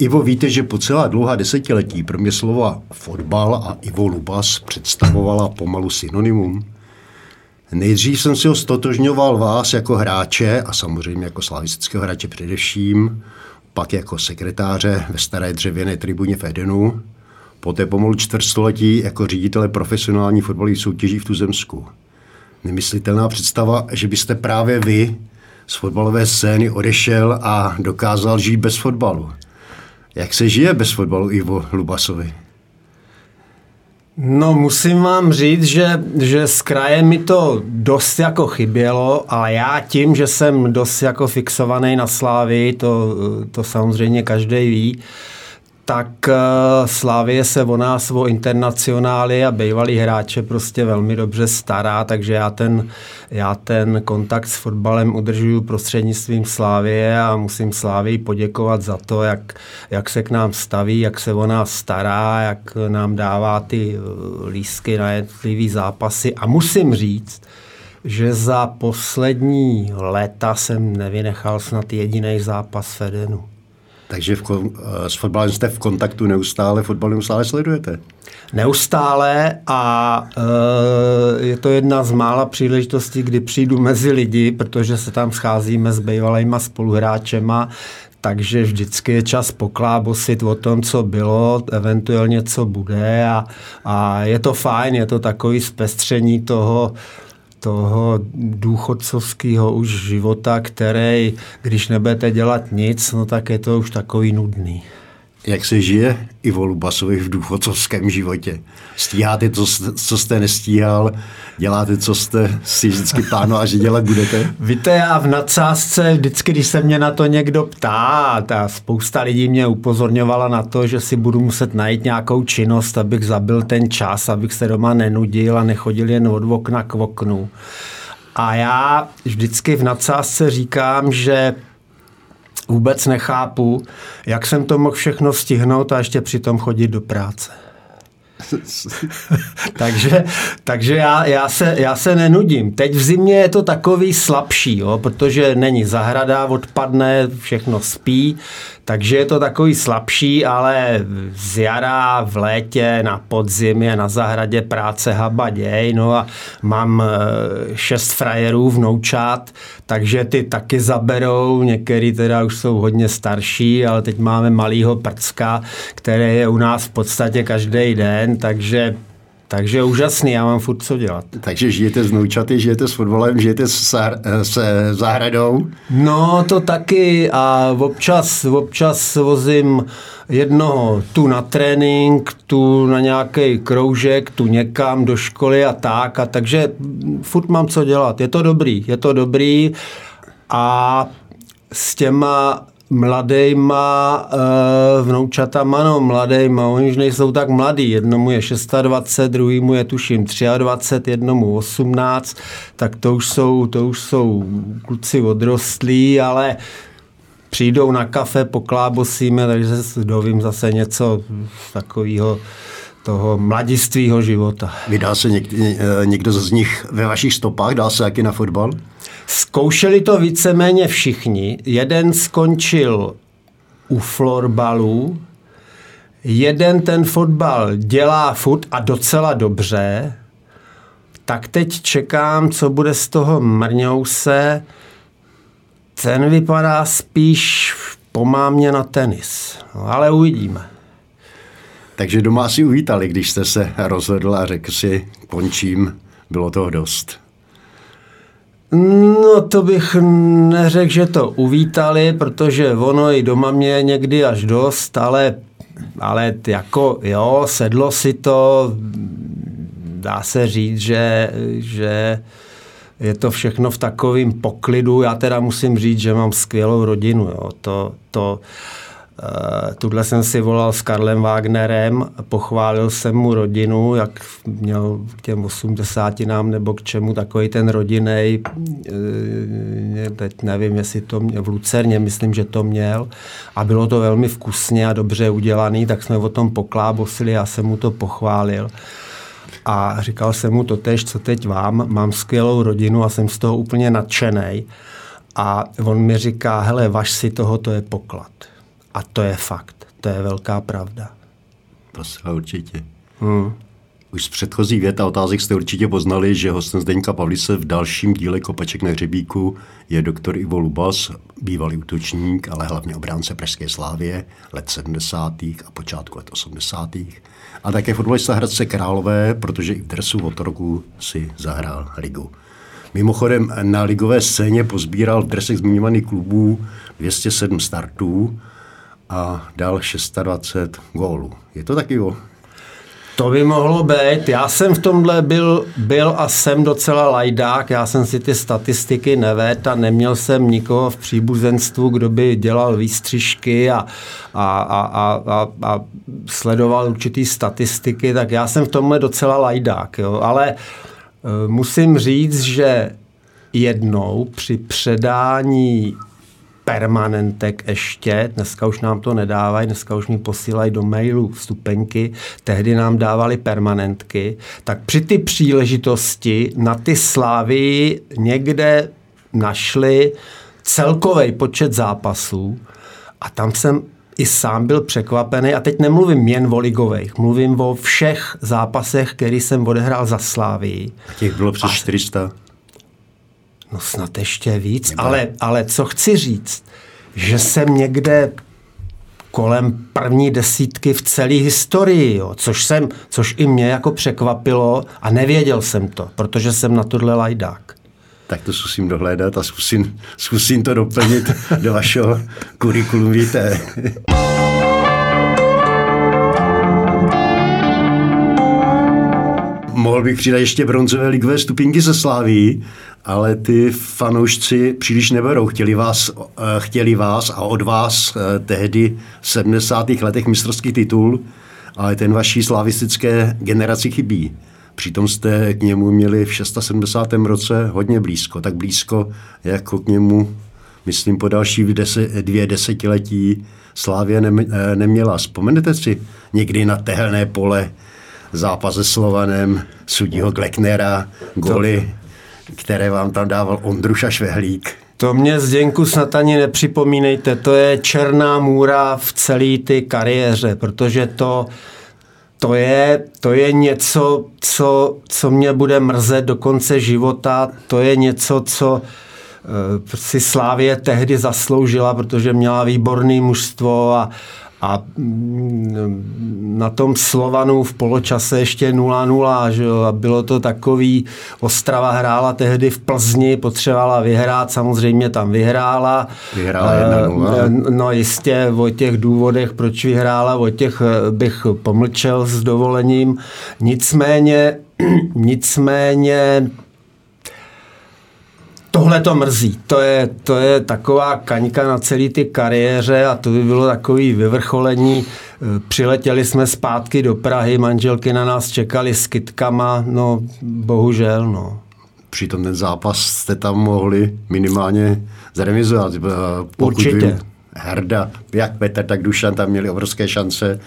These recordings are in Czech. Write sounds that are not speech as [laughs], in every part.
Ivo, víte, že po celá dlouhá desetiletí pro mě slova fotbal a Ivo Lubas představovala pomalu synonymum? Nejdřív jsem si ho stotožňoval vás jako hráče a samozřejmě jako slavistického hráče především, pak jako sekretáře ve staré dřevěné tribuně v Edenu, poté pomalu čtvrtstoletí jako ředitele profesionální fotbalové soutěží v Tuzemsku. Nemyslitelná představa, že byste právě vy z fotbalové scény odešel a dokázal žít bez fotbalu. Jak se žije bez fotbalu Ivo Lubasovi? No musím vám říct, že, že z kraje mi to dost jako chybělo, ale já tím, že jsem dost jako fixovaný na Slávy, to, to samozřejmě každý ví, tak eh, Slávie se o nás, o internacionály a bývalý hráče prostě velmi dobře stará, takže já ten, já ten kontakt s fotbalem udržuju prostřednictvím Slávie a musím Slávii poděkovat za to, jak, jak se k nám staví, jak se o nás stará, jak nám dává ty eh, lísky na jednotlivý zápasy a musím říct, že za poslední léta jsem nevynechal snad jediný zápas Fedenu. Takže v, s fotbalem jste v kontaktu neustále, fotbal neustále sledujete? Neustále a e, je to jedna z mála příležitostí, kdy přijdu mezi lidi, protože se tam scházíme s bývalýma spoluhráčema, takže vždycky je čas poklábosit o tom, co bylo, eventuálně co bude a, a je to fajn, je to takový zpestření toho, toho důchodcovského už života, který, když nebudete dělat nic, no tak je to už takový nudný. Jak se žije i Lubasovi v důchodcovském životě? Stíháte to, co jste nestíhal? Děláte, co jste si vždycky plánoval, že dělat budete? Víte, já v nadsázce vždycky, když se mě na to někdo ptá, a spousta lidí mě upozorňovala na to, že si budu muset najít nějakou činnost, abych zabil ten čas, abych se doma nenudil a nechodil jen od okna k oknu. A já vždycky v nadsázce říkám, že vůbec nechápu, jak jsem to mohl všechno stihnout a ještě přitom chodit do práce. [laughs] takže takže já, já, se, já se nenudím. Teď v zimě je to takový slabší, jo, protože není zahrada, odpadne, všechno spí, takže je to takový slabší, ale z jara, v létě, na podzim je na zahradě práce habaděj, no a mám eh, šest frajerů vnoučat, takže ty taky zaberou, některý teda už jsou hodně starší, ale teď máme malýho prcka, který je u nás v podstatě každý den, takže takže úžasný, já mám furt co dělat. Takže žijete s noučaty, žijete s fotbalem, žijete se, se zahradou? No to taky a občas, občas vozím jednoho tu na trénink, tu na nějaký kroužek, tu někam do školy a tak. A takže furt mám co dělat. Je to dobrý, je to dobrý a s těma mladejma uh, vnoučatama, no mladejma, oni už nejsou tak mladý, jednomu je 26, druhýmu je tuším 23, jednomu 18, tak to už jsou, to už jsou kluci odrostlí, ale přijdou na kafe, poklábosíme, takže dovím zase něco takového toho mladistvího života. Vydá se někdo, eh, někdo z nich ve vašich stopách, dál se jaký na fotbal? Zkoušeli to víceméně všichni. Jeden skončil u florbalu, jeden ten fotbal dělá fut a docela dobře, tak teď čekám, co bude z toho Mrňouse. Ten vypadá spíš pomámě na tenis, no, ale uvidíme. Takže doma si uvítali, když jste se rozhodl a řekl si, končím, bylo toho dost. No to bych neřekl, že to uvítali, protože ono i doma mě někdy až dost, ale, ale jako jo, sedlo si to, dá se říct, že, že je to všechno v takovém poklidu. Já teda musím říct, že mám skvělou rodinu. Jo. To, to, tuhle jsem si volal s Karlem Wagnerem, pochválil jsem mu rodinu, jak měl k těm 80 nám nebo k čemu takový ten rodinej, uh, teď nevím, jestli to mě, v Lucerně, myslím, že to měl a bylo to velmi vkusně a dobře udělaný, tak jsme o tom poklábosili, já jsem mu to pochválil a říkal jsem mu to tež, co teď vám, mám skvělou rodinu a jsem z toho úplně nadšený. A on mi říká, hele, vaš si toho, to je poklad. A to je fakt, to je velká pravda. To se určitě. Hmm. Už z předchozí věta otázek jste určitě poznali, že hostem Zdeňka Pavlice v dalším díle Kopaček na hřebíku je doktor Ivo Lubas, bývalý útočník, ale hlavně obránce Pražské slávě let 70. a počátku let 80. A také fotbalista Hradce Králové, protože i v dresu od roku si zahrál ligu. Mimochodem na ligové scéně pozbíral v dresech zmiňovaných klubů 207 startů a dal 620 gólů. Je to taky o? To by mohlo být. Já jsem v tomhle byl, byl a jsem docela lajdák. Já jsem si ty statistiky nevedl a neměl jsem nikoho v příbuzenstvu, kdo by dělal výstřižky a, a, a, a, a, a sledoval určitý statistiky, tak já jsem v tomhle docela lajdák. Jo. Ale e, musím říct, že jednou při předání permanentek ještě, dneska už nám to nedávají, dneska už mi posílají do mailu vstupenky, tehdy nám dávali permanentky, tak při ty příležitosti na ty slávy někde našli celkový počet zápasů a tam jsem i sám byl překvapený, a teď nemluvím jen o ligových, mluvím o všech zápasech, který jsem odehrál za Slávii. A těch bylo přes 400. No snad ještě víc, ale, ale co chci říct, že jsem někde kolem první desítky v celé historii, jo, což, jsem, což i mě jako překvapilo a nevěděl jsem to, protože jsem na tohle lajdák. Tak to zkusím dohledat a zkusím, zkusím to doplnit do vašeho kurikulum víte. Mohl bych přidat ještě bronzové ligové stupinky ze Sláví, ale ty fanoušci příliš neberou. Chtěli vás, eh, chtěli vás a od vás eh, tehdy v 70. letech mistrovský titul, ale ten vaší slavistické generaci chybí. Přitom jste k němu měli v 76. roce hodně blízko, tak blízko jako k němu, myslím, po další dvě desetiletí Slávě eh, neměla. Vzpomenete si někdy na tehelné pole zápas se Slovanem, sudího Gleknera, goly, které vám tam dával Ondruša Švehlík. To mě Zděnku snad ani nepřipomínejte, to je černá můra v celé ty kariéře, protože to, to je, to je něco, co, co mě bude mrzet do konce života, to je něco, co eh, si Slávě tehdy zasloužila, protože měla výborný mužstvo a, a mm, na tom Slovanu v poločase ještě 0-0, že jo? a bylo to takový, Ostrava hrála tehdy v Plzni, potřebovala vyhrát, samozřejmě tam vyhrála. Vyhrála 1-0. No jistě o těch důvodech, proč vyhrála, o těch eh, bych pomlčel s dovolením. Nicméně, [clears throat] nicméně Tohle to mrzí. To je, to je taková kaňka na celý ty kariéře a to by bylo takový vyvrcholení. Přiletěli jsme zpátky do Prahy, manželky na nás čekali s kytkama, no bohužel, no. Přitom ten zápas jste tam mohli minimálně zremizovat. Určitě. Vím, Herda, jak Petr, tak Dušan tam měli obrovské šance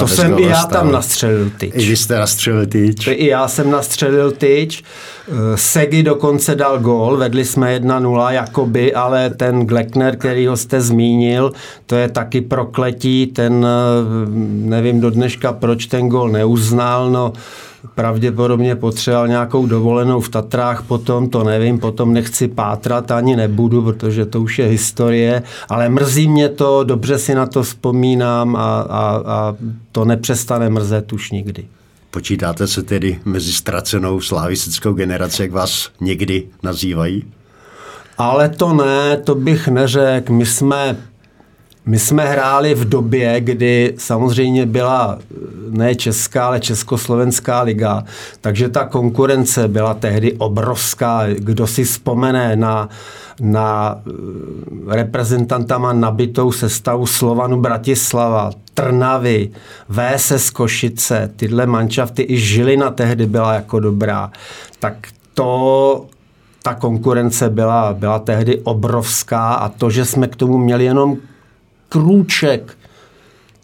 to jsem i já tam nastřelil tyč. I vy jste nastřelil tyč. I já jsem nastřelil tyč. Eh, Segi dokonce dal gól, vedli jsme 1-0 jakoby, ale ten Gleckner, který ho jste zmínil, to je taky prokletí, ten eh, nevím do dneška, proč ten gól neuznal, no pravděpodobně potřeboval nějakou dovolenou v Tatrách, potom to nevím, potom nechci pátrat, ani nebudu, protože to už je historie, ale mrzí mě to, dobře si na to vzpomínám a, a, a to nepřestane mrzet už nikdy. Počítáte se tedy mezi ztracenou slavistickou generací, jak vás někdy nazývají? Ale to ne, to bych neřekl. My jsme my jsme hráli v době, kdy samozřejmě byla ne česká, ale československá liga, takže ta konkurence byla tehdy obrovská. Kdo si vzpomene na, na eh, reprezentantama nabitou sestavu Slovanu Bratislava, Trnavy, VSS Košice, tyhle manšafty, i Žilina tehdy byla jako dobrá, tak to ta konkurence byla, byla tehdy obrovská a to, že jsme k tomu měli jenom krůček,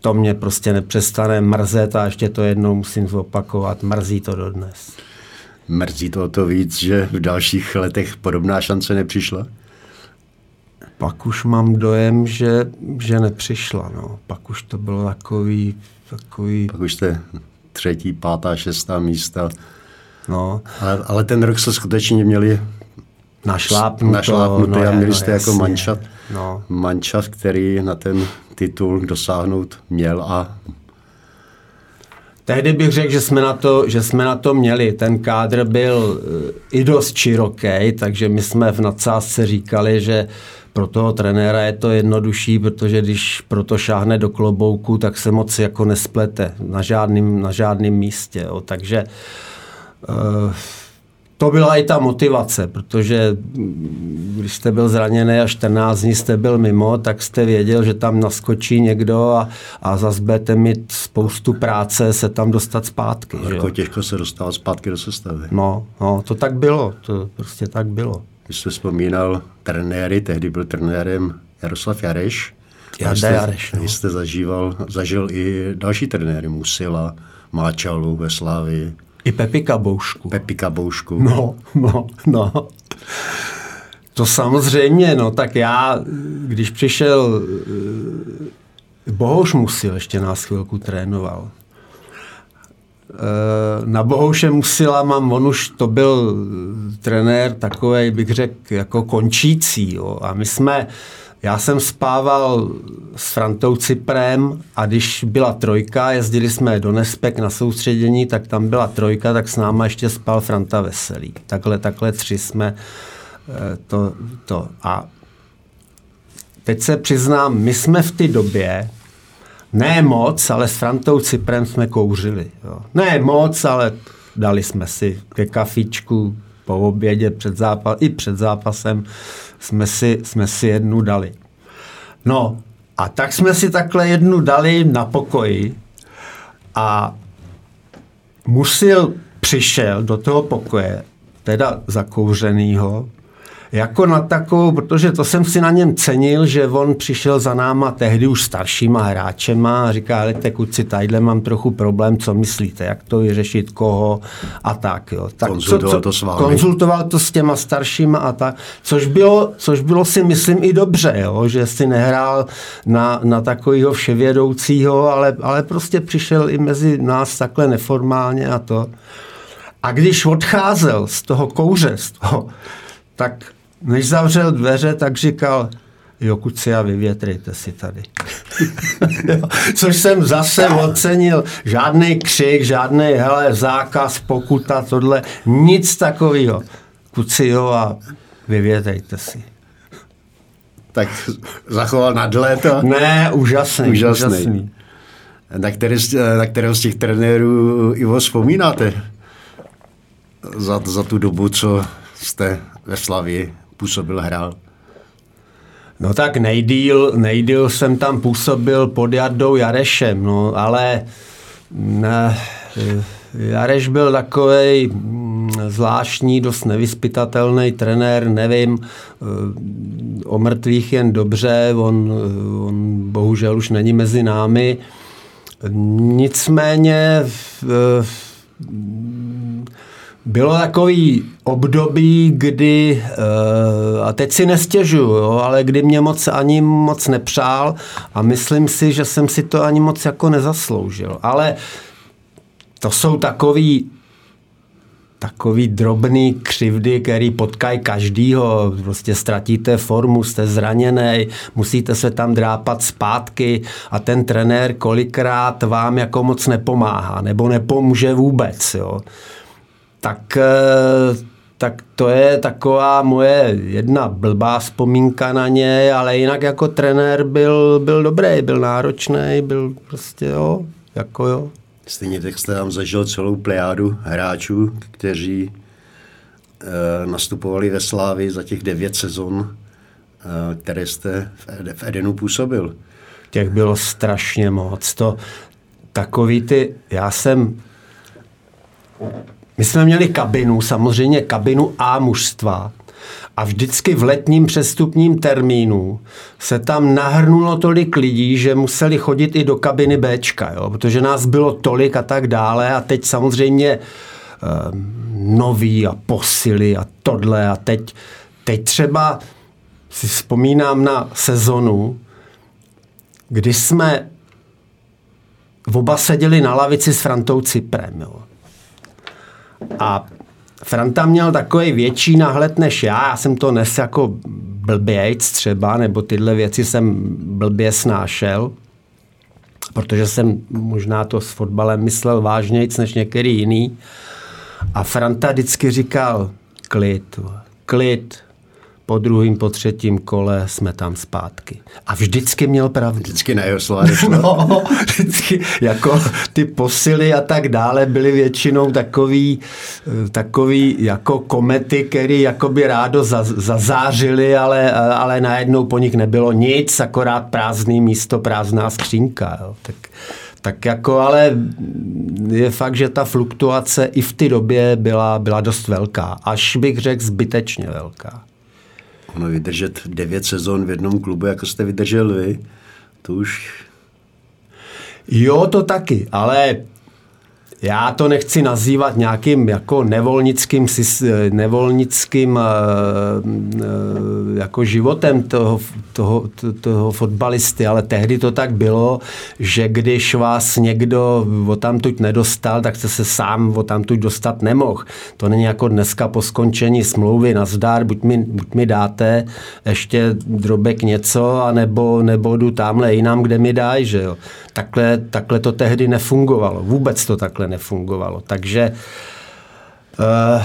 to mě prostě nepřestane mrzet a ještě to jednou musím zopakovat, mrzí to dodnes. Mrzí to o to víc, že v dalších letech podobná šance nepřišla? Pak už mám dojem, že, že nepřišla. No. Pak už to bylo takový, takový... Pak už jste třetí, pátá, šestá místa. No. Ale, ale ten rok se skutečně měli našlápnuto. našlápnuto no, a měli jste no, jako mančat, no. mančat, který na ten titul dosáhnout měl a Tehdy bych řekl, že jsme, na to, že jsme na to měli. Ten kádr byl eh, i dost široký, takže my jsme v nadsázce říkali, že pro toho trenéra je to jednodušší, protože když proto šáhne do klobouku, tak se moc jako nesplete na žádném na žádným místě. Jo. Takže uh, to byla i ta motivace, protože když jste byl zraněný a 14 dní jste byl mimo, tak jste věděl, že tam naskočí někdo a, a zase budete mít spoustu práce se tam dostat zpátky. Jako že těžko se dostávat zpátky do sestavy. No, no, to tak bylo, to prostě tak bylo. Když jste vzpomínal trenéry, tehdy byl trenérem Jaroslav Jareš. Jarda jste, Jareš, no. jste zažíval, zažil i další trenéry, Musila, Máčalu ve Slávii. I Pepika Boušku. Pepika Boušku. No, no, no. To samozřejmě, no, tak já, když přišel, eh, Bohouš Musil ještě nás chvilku trénoval. Eh, na Bohouše Musila mám, on už to byl trenér takový, bych řekl, jako končící. Jo. A my jsme, já jsem spával s Frantou Ciprem a když byla trojka, jezdili jsme do Nespek na soustředění, tak tam byla trojka, tak s náma ještě spal Franta Veselý. Takhle, takhle tři jsme eh, to, to. A teď se přiznám, my jsme v té době, ne moc, ale s Frantou Ciprem jsme kouřili. Jo. Ne moc, ale dali jsme si ke kafičku po obědě před zápas, i před zápasem jsme si, jsme si jednu dali. No a tak jsme si takhle jednu dali na pokoji a Musil přišel do toho pokoje, teda zakouřenýho, jako na takovou, protože to jsem si na něm cenil, že on přišel za náma tehdy už staršíma hráčema a říká, ale kuci, tadyhle mám trochu problém, co myslíte, jak to vyřešit, koho a tak. Jo. tak konzultoval co, co, to s vámi. Konzultoval to s těma staršíma a tak, což bylo, což bylo si myslím i dobře, jo, že si nehrál na, na takového vševědoucího, ale, ale prostě přišel i mezi nás takhle neformálně a to. A když odcházel z toho kouře, z toho, tak než zavřel dveře, tak říkal, jo, kuci a vyvětrejte si tady. [laughs] Což jsem zase ocenil. Žádný křik, žádný hele, zákaz, pokuta, tohle, nic takového. Kuci jo a vyvětrejte si. Tak zachoval nadhled Ne, úžasný. Úžasný. úžasný. Na, který, na kterého z těch trenérů Ivo vzpomínáte? Za, za tu dobu, co jste ve Slavii působil, hrál? No tak nejdíl, nejdíl jsem tam působil pod Jardou Jarešem, no ale ne, Jareš byl takový mm, zvláštní, dost nevyspytatelný trenér, nevím, eh, o mrtvých jen dobře, on, on bohužel už není mezi námi. Nicméně bylo takový období, kdy, eh, a teď si nestěžuju, jo, ale kdy mě moc ani moc nepřál a myslím si, že jsem si to ani moc jako nezasloužil. Ale to jsou takový takový drobný křivdy, který potkají každýho. Prostě ztratíte formu, jste zraněný, musíte se tam drápat zpátky a ten trenér kolikrát vám jako moc nepomáhá nebo nepomůže vůbec. Jo tak eh, tak to je taková moje jedna blbá vzpomínka na ně, ale jinak jako trenér byl, byl dobrý, byl náročný, byl prostě jo, jako jo. Stejně tak jste tam zažil celou plejádu hráčů, kteří e, nastupovali ve Slávi za těch devět sezon, e, které jste v, v Edenu působil. Těch bylo strašně moc. To takový ty, já jsem my jsme měli kabinu, samozřejmě kabinu A mužstva. A vždycky v letním přestupním termínu se tam nahrnulo tolik lidí, že museli chodit i do kabiny Bčka, jo? protože nás bylo tolik a tak dále. A teď samozřejmě eh, noví a posily a tohle. A teď, teď třeba si vzpomínám na sezonu, kdy jsme oba seděli na lavici s Frantou Ciprem. Jo. A Franta měl takový větší náhled než já. Já jsem to nes jako blbějc třeba, nebo tyhle věci jsem blbě snášel, protože jsem možná to s fotbalem myslel vážnějc než některý jiný. A Franta vždycky říkal, klid, klid, po druhém, po třetím kole jsme tam zpátky. A vždycky měl pravdu. Vždycky na jeho slova [laughs] No, vždycky jako ty posily a tak dále byly většinou takový, takový jako komety, který jakoby rádo zazářili, ale, ale najednou po nich nebylo nic, akorát prázdný místo, prázdná skřínka. Jo. Tak, tak jako, ale je fakt, že ta fluktuace i v té době byla, byla dost velká. Až bych řekl zbytečně velká. Ono vydržet devět sezon v jednom klubu, jako jste vydržel vy, to už... Jo, to taky, ale já to nechci nazývat nějakým jako nevolnickým, nevolnickým eh, eh, jako životem toho, toho, toho fotbalisty, ale tehdy to tak bylo, že když vás někdo o tamtuť nedostal, tak jste se sám o tamtuť dostat nemohl. To není jako dneska po skončení smlouvy na zdar, buď mi, buď mi dáte ještě drobek něco, anebo, nebo jdu tamhle jinam, kde mi dají, že jo. Takhle, takhle to tehdy nefungovalo. Vůbec to takhle nefungovalo. Takže uh,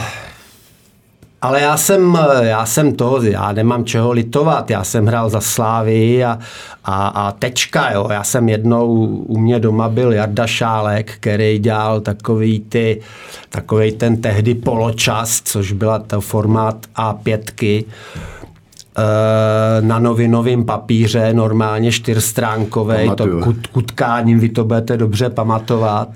ale já jsem, já jsem to, já nemám čeho litovat, já jsem hrál za Slávy a, a, a tečka, jo. Já jsem jednou, u mě doma byl Jarda Šálek, který dělal takový, ty, takový ten tehdy poločas, což byla to formát A5, Eh, na novinovém papíře, normálně čtyřstránkový, to kut, kutkáním, vy to budete dobře pamatovat.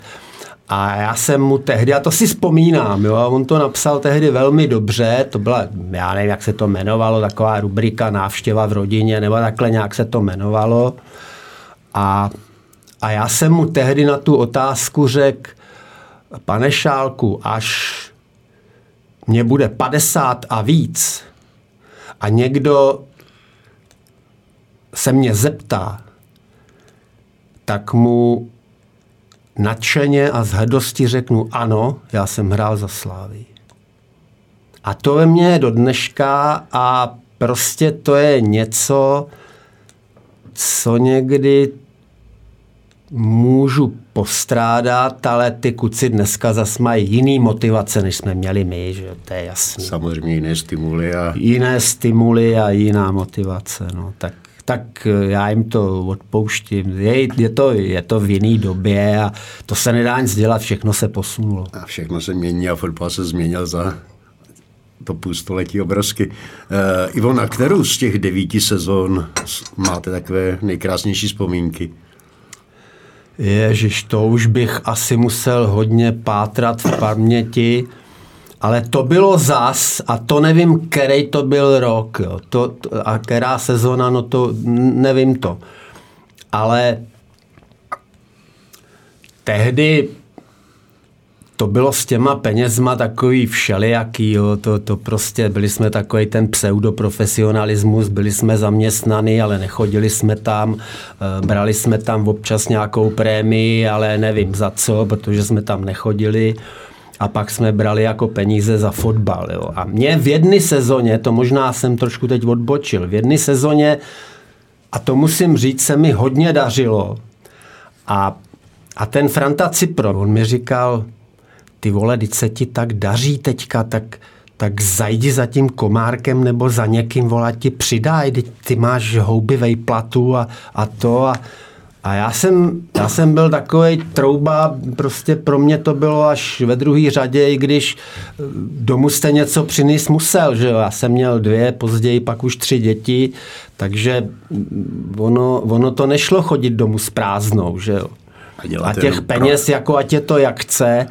A já jsem mu tehdy, a to si vzpomínám, jo, on to napsal tehdy velmi dobře, to byla, já nevím, jak se to jmenovalo, taková rubrika návštěva v rodině, nebo takhle nějak se to jmenovalo. A, a já jsem mu tehdy na tu otázku řekl, pane Šálku, až mě bude 50 a víc, a někdo se mě zeptá, tak mu nadšeně a z hrdosti řeknu ano, já jsem hrál za Slávy. A to ve mně je do dneška a prostě to je něco, co někdy můžu postrádat, ale ty kuci dneska zase mají jiný motivace, než jsme měli my, že to je jasné. Samozřejmě jiné stimuly. A... Jiné stimuly a jiná motivace, no, tak tak já jim to odpouštím. Je, je, to, je to v jiné době a to se nedá nic dělat, všechno se posunulo. A všechno se mění a fotbal se změnil za to půlstoletí obrovsky. Uh, Ivo, na kterou z těch devíti sezon máte takové nejkrásnější vzpomínky? Ježiš, to už bych asi musel hodně pátrat v paměti, ale to bylo zas a to nevím, který to byl rok jo. To, a která sezona, no to nevím to. Ale tehdy to bylo s těma penězma takový všelijaký, jo. To, to prostě, byli jsme takový ten pseudoprofesionalismus, byli jsme zaměstnaní, ale nechodili jsme tam, eh, brali jsme tam občas nějakou prémii, ale nevím za co, protože jsme tam nechodili a pak jsme brali jako peníze za fotbal. Jo. A mě v jedné sezóně, to možná jsem trošku teď odbočil, v jedné sezóně, a to musím říct, se mi hodně dařilo. A, a ten Franta Cipro, on mi říkal, ty vole, teď se ti tak daří teďka, tak, tak zajdi za tím komárkem nebo za někým volat ti přidaj, ty, ty máš houby vejplatu a, a to a, a já jsem, já jsem byl takový trouba, prostě pro mě to bylo až ve druhé řadě, i když eh, domů jste něco přinést musel, že jo. Já jsem měl dvě, později pak už tři děti, takže mm, ono, ono to nešlo chodit domů s prázdnou, že jo. A, a těch peněz, pro... jako ať je to jak chce,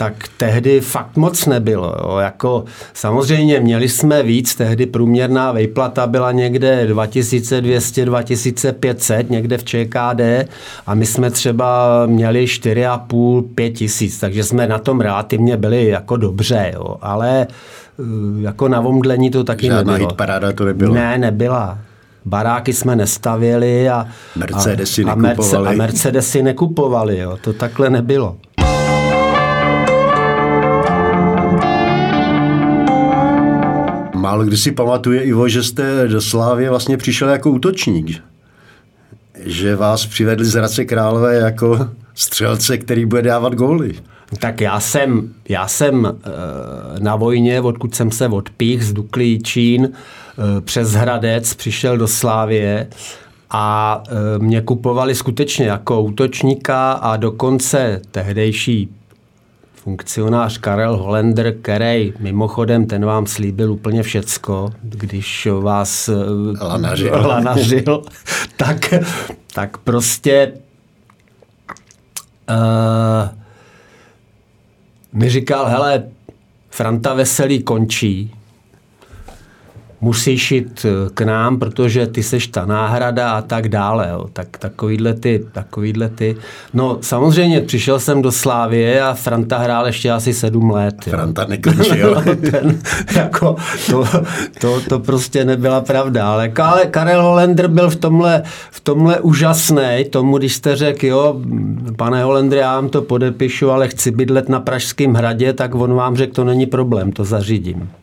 tak tehdy fakt moc nebylo. Jo. Jako, samozřejmě měli jsme víc, tehdy průměrná vejplata byla někde 2200, 2500, někde v ČKD a my jsme třeba měli 4,5, 5 tisíc, takže jsme na tom relativně byli jako dobře, jo. ale eh, jako na vomdlení to taky Žádná nebylo. paráda to nebyla. Ne, nebyla. Baráky jsme nestavěli a, Mercedesy a, a, Merce, a Mercedesy nekupovali. Jo. To takhle nebylo. Málo kdy si pamatuje, Ivo, že jste do Slávě vlastně přišel jako útočník. Že vás přivedli z Hradce Králové jako střelce, který bude dávat góly. Tak já jsem, já jsem e, na vojně, odkud jsem se odpích z Duklí Čín e, přes Hradec, přišel do Slávě a e, mě kupovali skutečně jako útočníka a dokonce tehdejší funkcionář Karel Holender, který mimochodem ten vám slíbil úplně všecko, když vás eh, lanařil, lanařil [laughs] tak, tak prostě uh, mi říkal, hele, Franta Veselý končí, musíš jít eh, k nám, protože ty seš ta náhrada a tak dále. Jo. Tak takovýhle ty, takovýhle ty. No samozřejmě přišel jsem do Slávie a Franta hrál ještě asi sedm let. Jo. Franta nekončil. [laughs] no, ten, jako, to, to, to, prostě nebyla pravda. Ale Karel Holender byl v tomhle, v tomhle úžasný. Tomu, když jste řekl, jo, pane Holender, já vám to podepíšu, ale chci bydlet na Pražském hradě, tak on vám řekl, to není problém, to zařídím.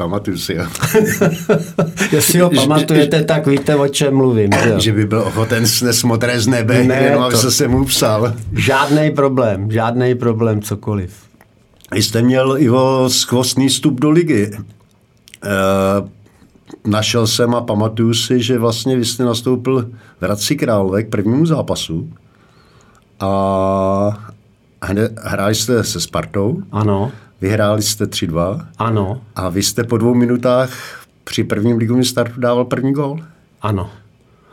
Pamatuju si ho. [laughs] Jestli ho pamatujete, že, tak víte, o čem mluvím. Že, že by byl ochoten snést modré z nebe, ne, jenom aby se mu psal. Žádný problém, žádný problém, cokoliv. Vy jste měl, Ivo, skvostný vstup do ligy. E, našel jsem a pamatuju si, že vlastně vy jste nastoupil v Hradci Králové k prvnímu zápasu a hráli jste se Spartou. Ano. Vyhráli jste 3-2. Ano. A vy jste po dvou minutách při prvním ligovém startu dával první gol. Ano.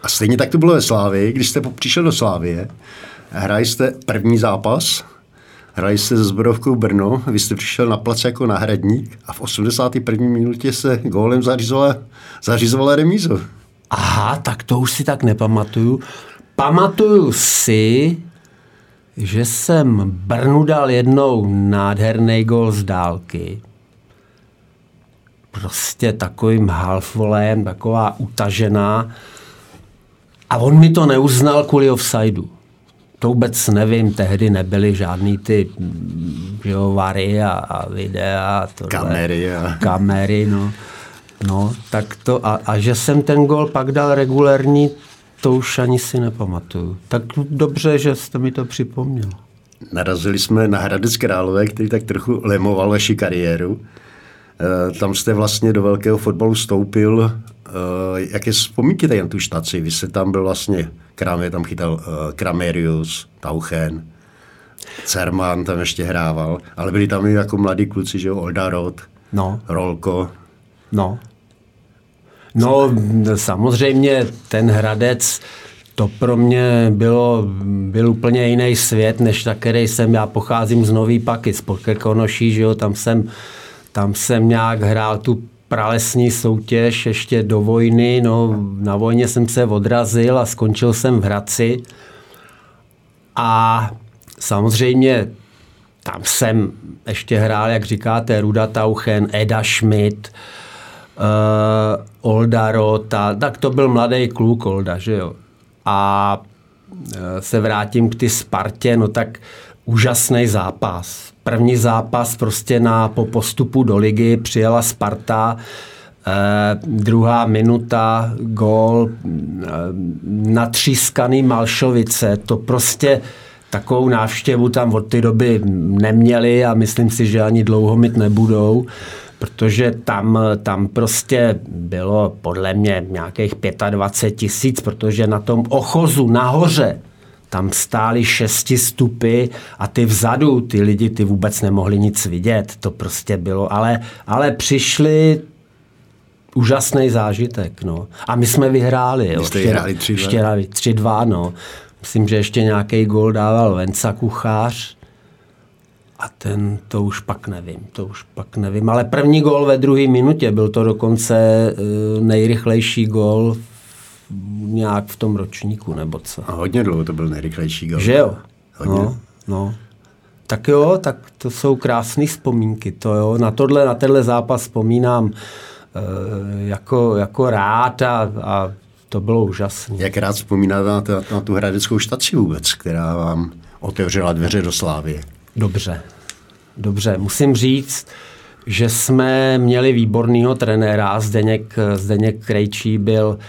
A stejně tak to bylo ve Slávii, když jste přišel do Slávie, hráli jste první zápas, hráli jste se Zbrodovkou Brno, vy jste přišel na plac jako náhradník a v 81. minutě se gólem zařizovala, zařizovala remízu. Aha, tak to už si tak nepamatuju. Pamatuju si, že jsem Brnu dal jednou nádherný gol z dálky. Prostě takovým halfvolem, taková utažená. A on mi to neuznal kvůli offsideu. To vůbec nevím, tehdy nebyly žádný ty jo, vary a, a videa. Tohle. Kamery. A... Kamery, no. No, tak to, a, a že jsem ten gol pak dal regulérní, to už ani si nepamatuju. Tak dobře, že jste mi to připomněl. Narazili jsme na Hradec Králové, který tak trochu lemoval vaši kariéru. E, tam jste vlastně do velkého fotbalu vstoupil. E, jaké vzpomínky tady na tu štaci? Vy jste tam byl vlastně, Kramer tam chytal e, Kramerius, Tauchen, Cerman tam ještě hrával, ale byli tam i jako mladí kluci, že jo, Olda Roth, no. Rolko. No, No, samozřejmě ten Hradec, to pro mě bylo, byl úplně jiný svět, než ta, který jsem. Já pocházím z Nový Paky, z Podkrkonoší, že jo, tam jsem, tam jsem nějak hrál tu pralesní soutěž ještě do vojny. No, na vojně jsem se odrazil a skončil jsem v Hradci. A samozřejmě tam jsem ještě hrál, jak říkáte, Ruda Tauchen, Eda Schmidt, uh, Olda Rota, tak to byl mladý kluk Olda, že jo. A uh, se vrátím k ty Spartě, no tak úžasný zápas. První zápas prostě na, po postupu do ligy přijela Sparta, Eh, druhá minuta, gól, eh, natřískaný Malšovice, to prostě takovou návštěvu tam od té doby neměli a myslím si, že ani dlouho mít nebudou. Protože tam, tam prostě bylo podle mě nějakých 25 tisíc, protože na tom ochozu nahoře tam stály šesti stupy a ty vzadu, ty lidi, ty vůbec nemohli nic vidět. To prostě bylo, ale, ale přišli úžasný zážitek. No. A my jsme vyhráli. Jo. Jste vyhráli 3-2. 3-2, no. Myslím, že ještě nějaký gol dával Venca Kuchář. A ten, to už pak nevím, to už pak nevím. Ale první gol ve druhé minutě, byl to dokonce eh, nejrychlejší gol nějak v tom ročníku, nebo co. A hodně dlouho to byl nejrychlejší gol. Že jo? Hodně. No, no. Tak jo, tak to jsou krásné vzpomínky. To jo, na tohle, na tenhle zápas vzpomínám e, jako, jako rád a, a to bylo úžasné. Jak rád vzpomínáte na, na tu hradeckou štaci vůbec, která vám otevřela dveře do Slávy? Dobře, dobře. Musím říct, že jsme měli výborného trenéra, Zdeněk, Zdeněk Krejčí byl,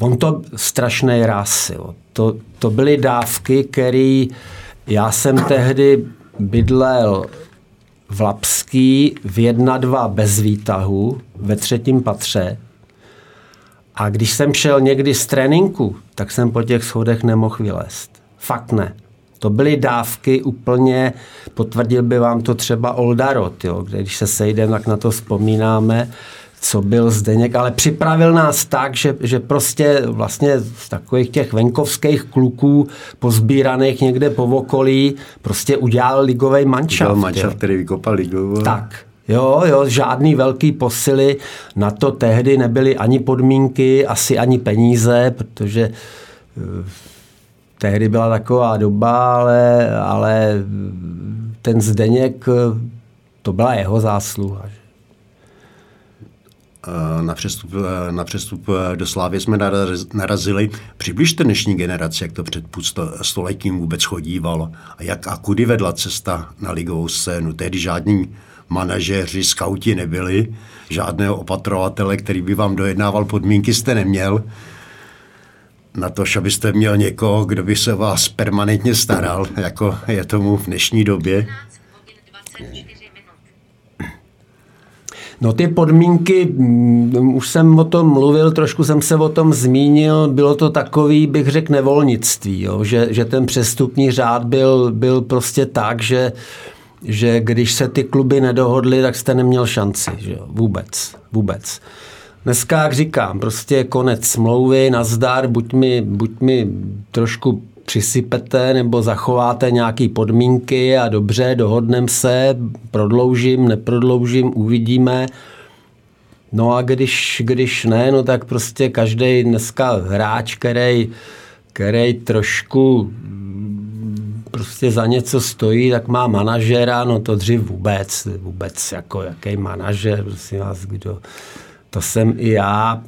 on to strašný ras, jo. To, to byly dávky, které já jsem tehdy bydlel v Lapský v 1-2 bez výtahu ve třetím patře a když jsem šel někdy z tréninku, tak jsem po těch schodech nemohl vylézt. Fakt ne. To byly dávky úplně, potvrdil by vám to třeba Oldarot, jo, kde když se sejdeme, tak na to vzpomínáme, co byl Zdeněk, ale připravil nás tak, že, že prostě vlastně z takových těch venkovských kluků pozbíraných někde po okolí prostě udělal ligový mančaft. Udělal mančaft, který vykopal ligovou. Tak, Jo, jo, žádný velký posily, na to tehdy nebyly ani podmínky, asi ani peníze, protože eh, tehdy byla taková doba, ale, ale ten Zdeněk, eh, to byla jeho zásluha. Eh, na přestup, na přestup do Slávy jsme narazili. Přibližte dnešní generaci, jak to před půl stoletím vůbec chodívalo a jak a kudy vedla cesta na ligovou scénu. Tehdy žádní manažeři, skauti nebyli, žádného opatrovatele, který by vám dojednával podmínky, jste neměl. Na to, abyste měl někoho, kdo by se vás permanentně staral, jako je tomu v dnešní době. No ty podmínky, mm, už jsem o tom mluvil, trošku jsem se o tom zmínil, bylo to takový, bych řekl, nevolnictví, jo? Že, že ten přestupní řád byl, byl prostě tak, že že když se ty kluby nedohodly, tak jste neměl šanci. Že jo? Vůbec. Vůbec. Dneska, jak říkám, prostě konec smlouvy, nazdar, buď mi, buď mi trošku přisypete nebo zachováte nějaké podmínky a dobře, dohodneme se, prodloužím, neprodloužím, uvidíme. No a když, když ne, no tak prostě každý dneska hráč, který, který trošku prostě za něco stojí, tak má manažera, no to dřív vůbec, vůbec jako jaký manažer, prosím vás, kdo, to jsem i já,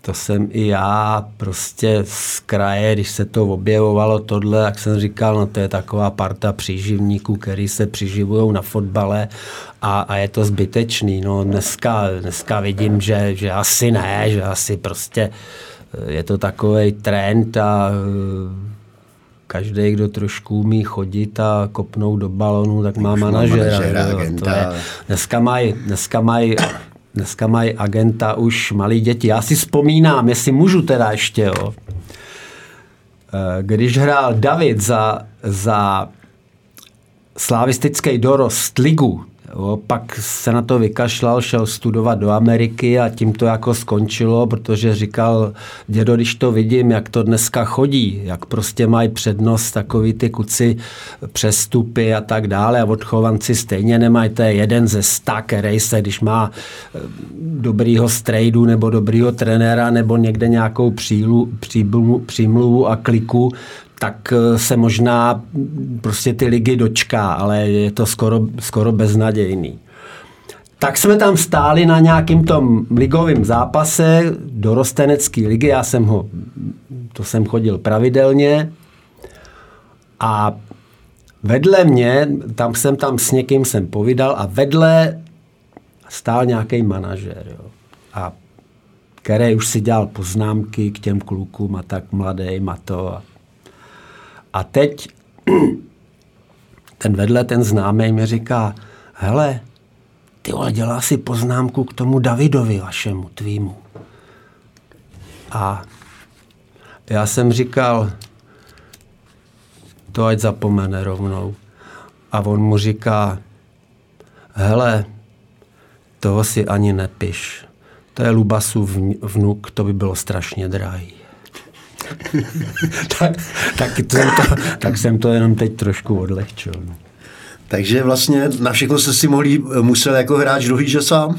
to jsem i já prostě z kraje, když se to objevovalo tohle, jak jsem říkal, no to je taková parta příživníků, který se přiživují na fotbale a, a je to zbytečný. No dneska, dneska vidím, že, že asi ne, že asi prostě je to takový trend a každý, kdo trošku umí chodit a kopnout do balonu, tak má manažera. manažera dneska mají dneska maj, dneska maj agenta už malí děti. Já si vzpomínám, jestli můžu teda ještě, jo, eh, když hrál David za, za slavistický dorost ligu, Jo, pak se na to vykašlal, šel studovat do Ameriky a tím to jako skončilo, protože říkal, dědo, když to vidím, jak to dneska chodí, jak prostě mají přednost takový ty kuci přestupy a tak dále a odchovanci stejně nemají, to je jeden ze sta, který se, když má eh, dobrýho strejdu nebo dobrýho trenéra nebo někde nějakou přílu, přímluvu, přímluvu a kliku, tak eh, se možná prostě ty ligy dočká, ale je to skoro, skoro beznadějný. Tak jsme tam stáli na nějakým tom ligovém zápase do Rostenecké ligy, já jsem ho, to jsem chodil pravidelně a vedle mě, tam jsem tam s někým jsem povídal a vedle stál nějaký manažer, jo. A který už si dělal poznámky k těm klukům a tak mladým a to. A a teď ten vedle, ten známý mi říká, hele, ty vole, dělá si poznámku k tomu Davidovi vašemu, tvýmu. A já jsem říkal, to ať zapomene rovnou. A on mu říká, hele, toho si ani nepiš. To je Lubasu vnuk, to by bylo strašně drahý. [laughs] tak, tak, jsem to, tak jsem to jenom teď trošku odlehčil. No. Takže vlastně na všechno se si mohli, musel jako hráč dohlížet sám?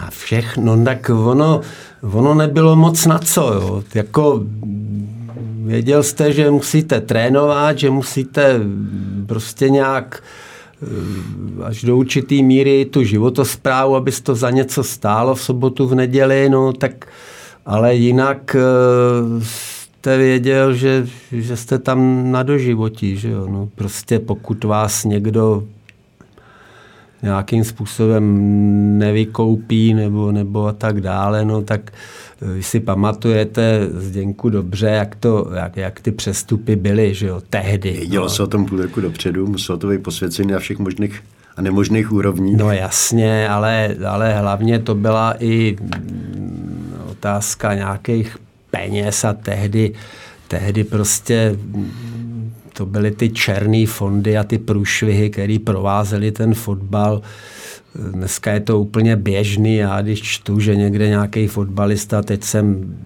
Na všechno, no tak ono, ono nebylo moc na co. Jo. Jako, věděl jste, že musíte trénovat, že musíte prostě nějak eh, až do určitý míry tu životosprávu, aby to za něco stálo v sobotu, v neděli, no tak ale jinak eh, jste věděl, že, že jste tam na doživotí, že jo? No, prostě pokud vás někdo nějakým způsobem nevykoupí nebo, nebo a tak dále, no tak eh, vy si pamatujete Zděnku dobře, jak, to, jak, jak ty přestupy byly, že jo, tehdy. Vědělo no. se o tom půl roku dopředu, muselo to být posvěcené na všech možných a nemožných úrovních. No jasně, ale, ale hlavně to byla i otázka nějakých peněz a tehdy, tehdy prostě to byly ty černé fondy a ty průšvihy, které provázely ten fotbal. Dneska je to úplně běžný. Já když čtu, že někde nějaký fotbalista, teď jsem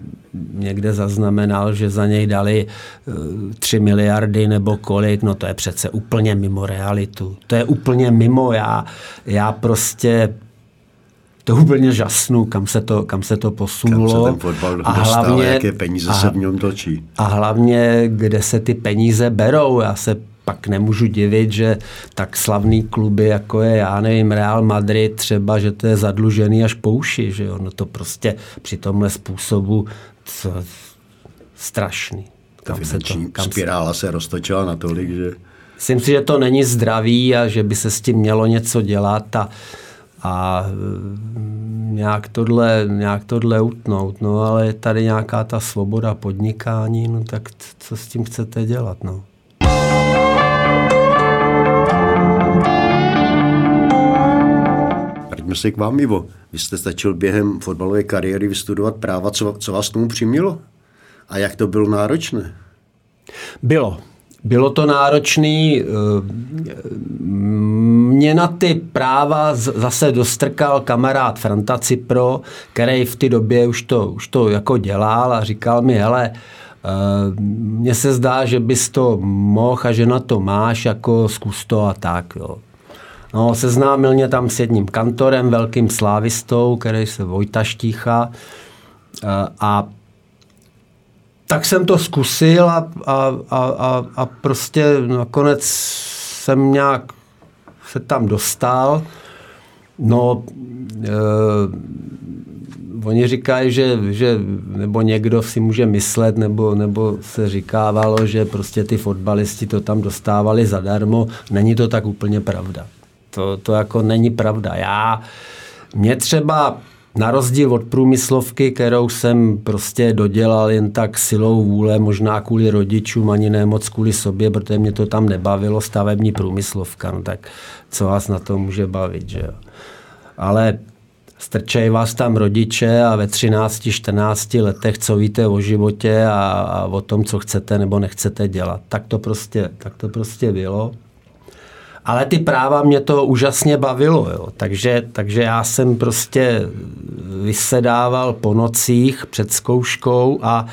někde zaznamenal, že za něj dali 3 eh, miliardy nebo kolik, no to je přece úplně mimo realitu. To je úplně mimo. Já, já prostě to úplně žasnu, kam se to, kam se to posunulo. Kam se ten fotbal a dostal, hlavně, jaké peníze a, se v něm točí. A hlavně, kde se ty peníze berou. Já se pak nemůžu divit, že tak slavný kluby, jako je, já nevím, Real Madrid třeba, že to je zadlužený až po uši, že jo? No to prostě při tomhle způsobu co, strašný. Kam se to, kam spirála se... se roztočila natolik, že... Myslím si, že to není zdravý a že by se s tím mělo něco dělat a a mm, nějak tohle, nějak tohle utnout. No ale je tady nějaká ta svoboda podnikání, no tak co s tím chcete dělat, no. Vraťme se k vám, Ivo. Vy jste stačil během fotbalové kariéry vystudovat práva. Co, co vás tomu přimělo? A jak to bylo náročné? Bylo. Bylo to náročný. Eh, mě na ty práva zase dostrkal kamarád Franta Cipro, který v té době už to, už to jako dělal a říkal mi, hele, eh, mně se zdá, že bys to mohl a že na to máš, jako zkus to a tak. Jo. No, seznámil mě tam s jedním kantorem, velkým slávistou, který se Vojta Štícha eh, a tak jsem to zkusil a, a, a, a, a prostě nakonec jsem nějak se tam dostal. No, e, oni říkají, že, že, nebo někdo si může myslet, nebo, nebo se říkávalo, že prostě ty fotbalisti to tam dostávali zadarmo. Není to tak úplně pravda. To, to jako není pravda. Já, mě třeba na rozdíl od průmyslovky, kterou jsem prostě dodělal jen tak silou vůle, možná kvůli rodičům, ani ne moc kvůli sobě, protože mě to tam nebavilo, stavební průmyslovka, no tak co vás na to může bavit, že jo. Ale strčejí vás tam rodiče a ve 13, 14 letech, co víte o životě a, a o tom, co chcete nebo nechcete dělat. Tak to prostě, tak to prostě bylo. Ale ty práva mě to úžasně bavilo, jo. Takže, takže já jsem prostě vysedával po nocích před zkouškou a,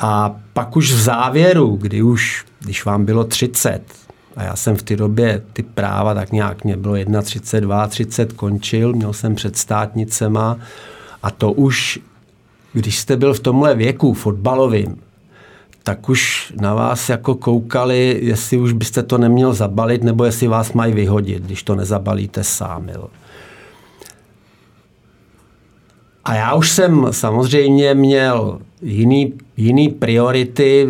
a pak už v závěru, kdy už, když vám bylo 30, a já jsem v té době ty práva tak nějak, mě bylo 31, 30 končil, měl jsem před státnicema a to už, když jste byl v tomhle věku fotbalovým, tak už na vás jako koukali, jestli už byste to neměl zabalit, nebo jestli vás mají vyhodit, když to nezabalíte sám. Jo. A já už jsem samozřejmě měl jiný, jiný priority.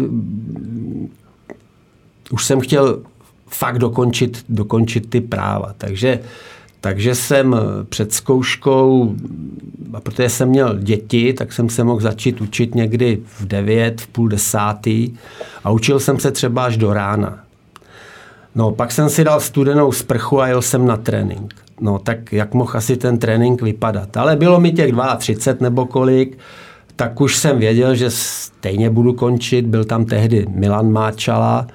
Už jsem chtěl fakt dokončit, dokončit ty práva. Takže takže jsem před zkouškou, a protože jsem měl děti, tak jsem se mohl začít učit někdy v 9, v půl desátý a učil jsem se třeba až do rána. No, pak jsem si dal studenou sprchu a jel jsem na trénink. No, tak jak mohl asi ten trénink vypadat? Ale bylo mi těch 32 nebo kolik, tak už jsem věděl, že stejně budu končit. Byl tam tehdy Milan Máčala,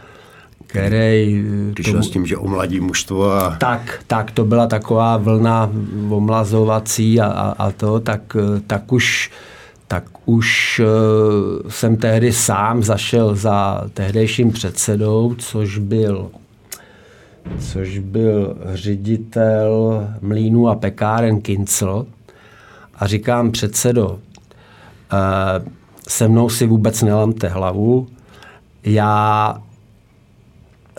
který... Přišel tomu, s tím, že omladí mužstvo a... Tak, tak, to byla taková vlna omlazovací a, a, a to, tak, tak už tak už uh, jsem tehdy sám zašel za tehdejším předsedou, což byl což byl ředitel mlínu a pekáren Kincel. A říkám předsedo, uh, se mnou si vůbec nelamte hlavu, já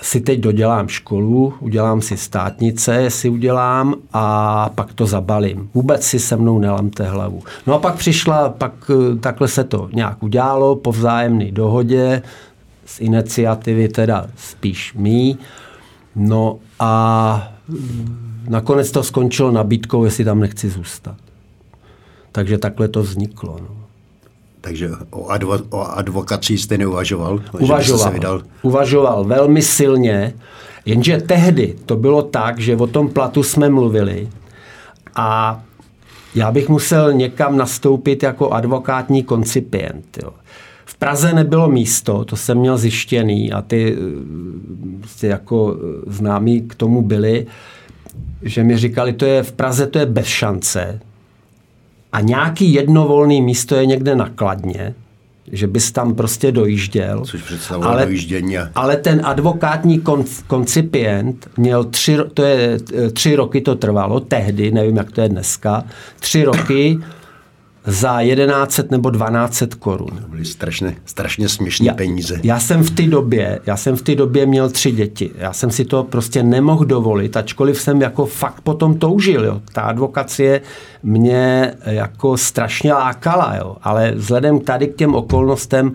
si teď dodělám školu, udělám si státnice, si udělám a pak to zabalím. Vůbec si se mnou nelamte hlavu. No a pak přišla, pak eh, takhle se to nějak udělalo po vzájemné dohodě, z iniciativy teda spíš mý. No a nakonec to skončilo nabídkou, jestli tam nechci zůstat. Takže takhle to vzniklo. No. Takže o, advo, o advokací jste neuvažoval? Uvažoval. Se vydal... Uvažoval velmi silně, jenže tehdy to bylo tak, že o tom platu jsme mluvili a já bych musel někam nastoupit jako advokátní koncipient. Jo. V Praze nebylo místo, to jsem měl zjištěný a ty prostě jako známí k tomu byli, že mi říkali, to je v Praze to je bez šance, a nějaký jednovolný místo je někde nakladně, že bys tam prostě dojížděl. Což představuje ale, dojíždění. Ale ten advokátní kon, koncipient měl tři, to je, tři roky to trvalo, tehdy, nevím, jak to je dneska, tři roky za 1100 nebo 1200 korun. To byly strašně, strašně směšné peníze. Já jsem v té době, já jsem v té době měl tři děti. Já jsem si to prostě nemohl dovolit, ačkoliv jsem jako fakt potom toužil. Jo. Ta advokacie mě jako strašně lákala, jo. ale vzhledem tady k těm okolnostem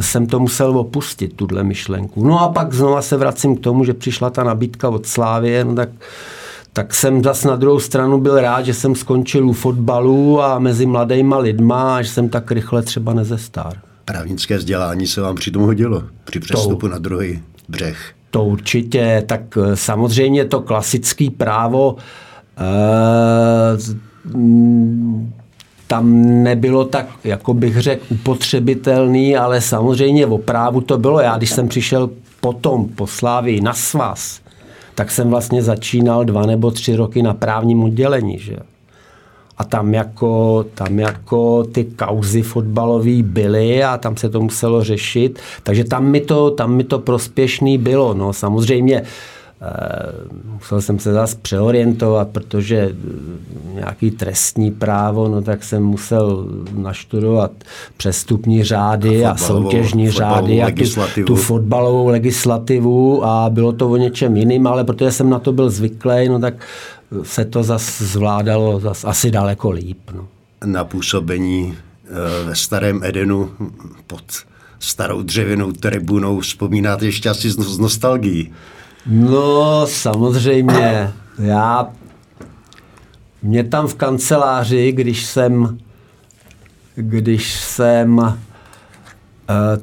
jsem to musel opustit, tuhle myšlenku. No a pak znova se vracím k tomu, že přišla ta nabídka od Slávě, no tak tak jsem zas na druhou stranu byl rád, že jsem skončil u fotbalu a mezi mladýma lidma a že jsem tak rychle třeba nezestár. Právnické vzdělání se vám přitom hodilo při přestupu to, na druhý břeh. To určitě, tak eh, samozřejmě to klasické právo eh, tam nebylo tak, jako bych řekl, upotřebitelný, ale samozřejmě o právu to bylo. Já, když jsem přišel potom po Slávii na svaz, tak jsem vlastně začínal dva nebo tři roky na právním oddělení. Že? A tam jako, tam jako ty kauzy fotbalové byly a tam se to muselo řešit. Takže tam mi to, tam mi to prospěšný bylo. No, samozřejmě musel jsem se zase přeorientovat, protože eh, nějaký trestní právo, no tak jsem musel naštudovat přestupní řády a, a soutěžní řády a tu, tu fotbalovou legislativu a bylo to o něčem jiným, ale protože jsem na to byl zvyklý, no tak se to zase zvládalo zas asi daleko líp. No. Na působení eh, ve starém Edenu pod starou dřevěnou tribunou vzpomínáte ještě asi z nostalgií. No, samozřejmě. Já mě tam v kanceláři, když jsem když jsem uh,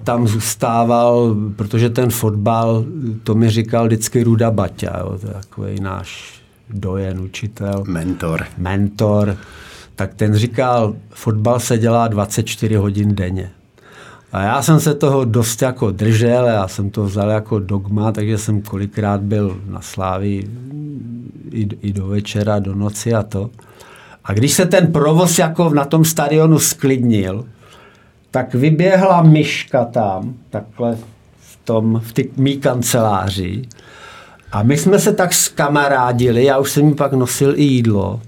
tam zůstával, protože ten fotbal, to mi říkal vždycky Ruda Baťa, jo, to je takový náš dojen učitel. Mentor. Mentor. Tak ten říkal, fotbal se dělá 24 hodin denně. A já jsem se toho dost jako držel, já jsem to vzal jako dogma, takže jsem kolikrát byl na Slávi i, i do večera, do noci a to. A když se ten provoz jako na tom stadionu sklidnil, tak vyběhla myška tam, takhle v tom, v ty mý kanceláři. A my jsme se tak skamarádili, já už jsem mi pak nosil i jídlo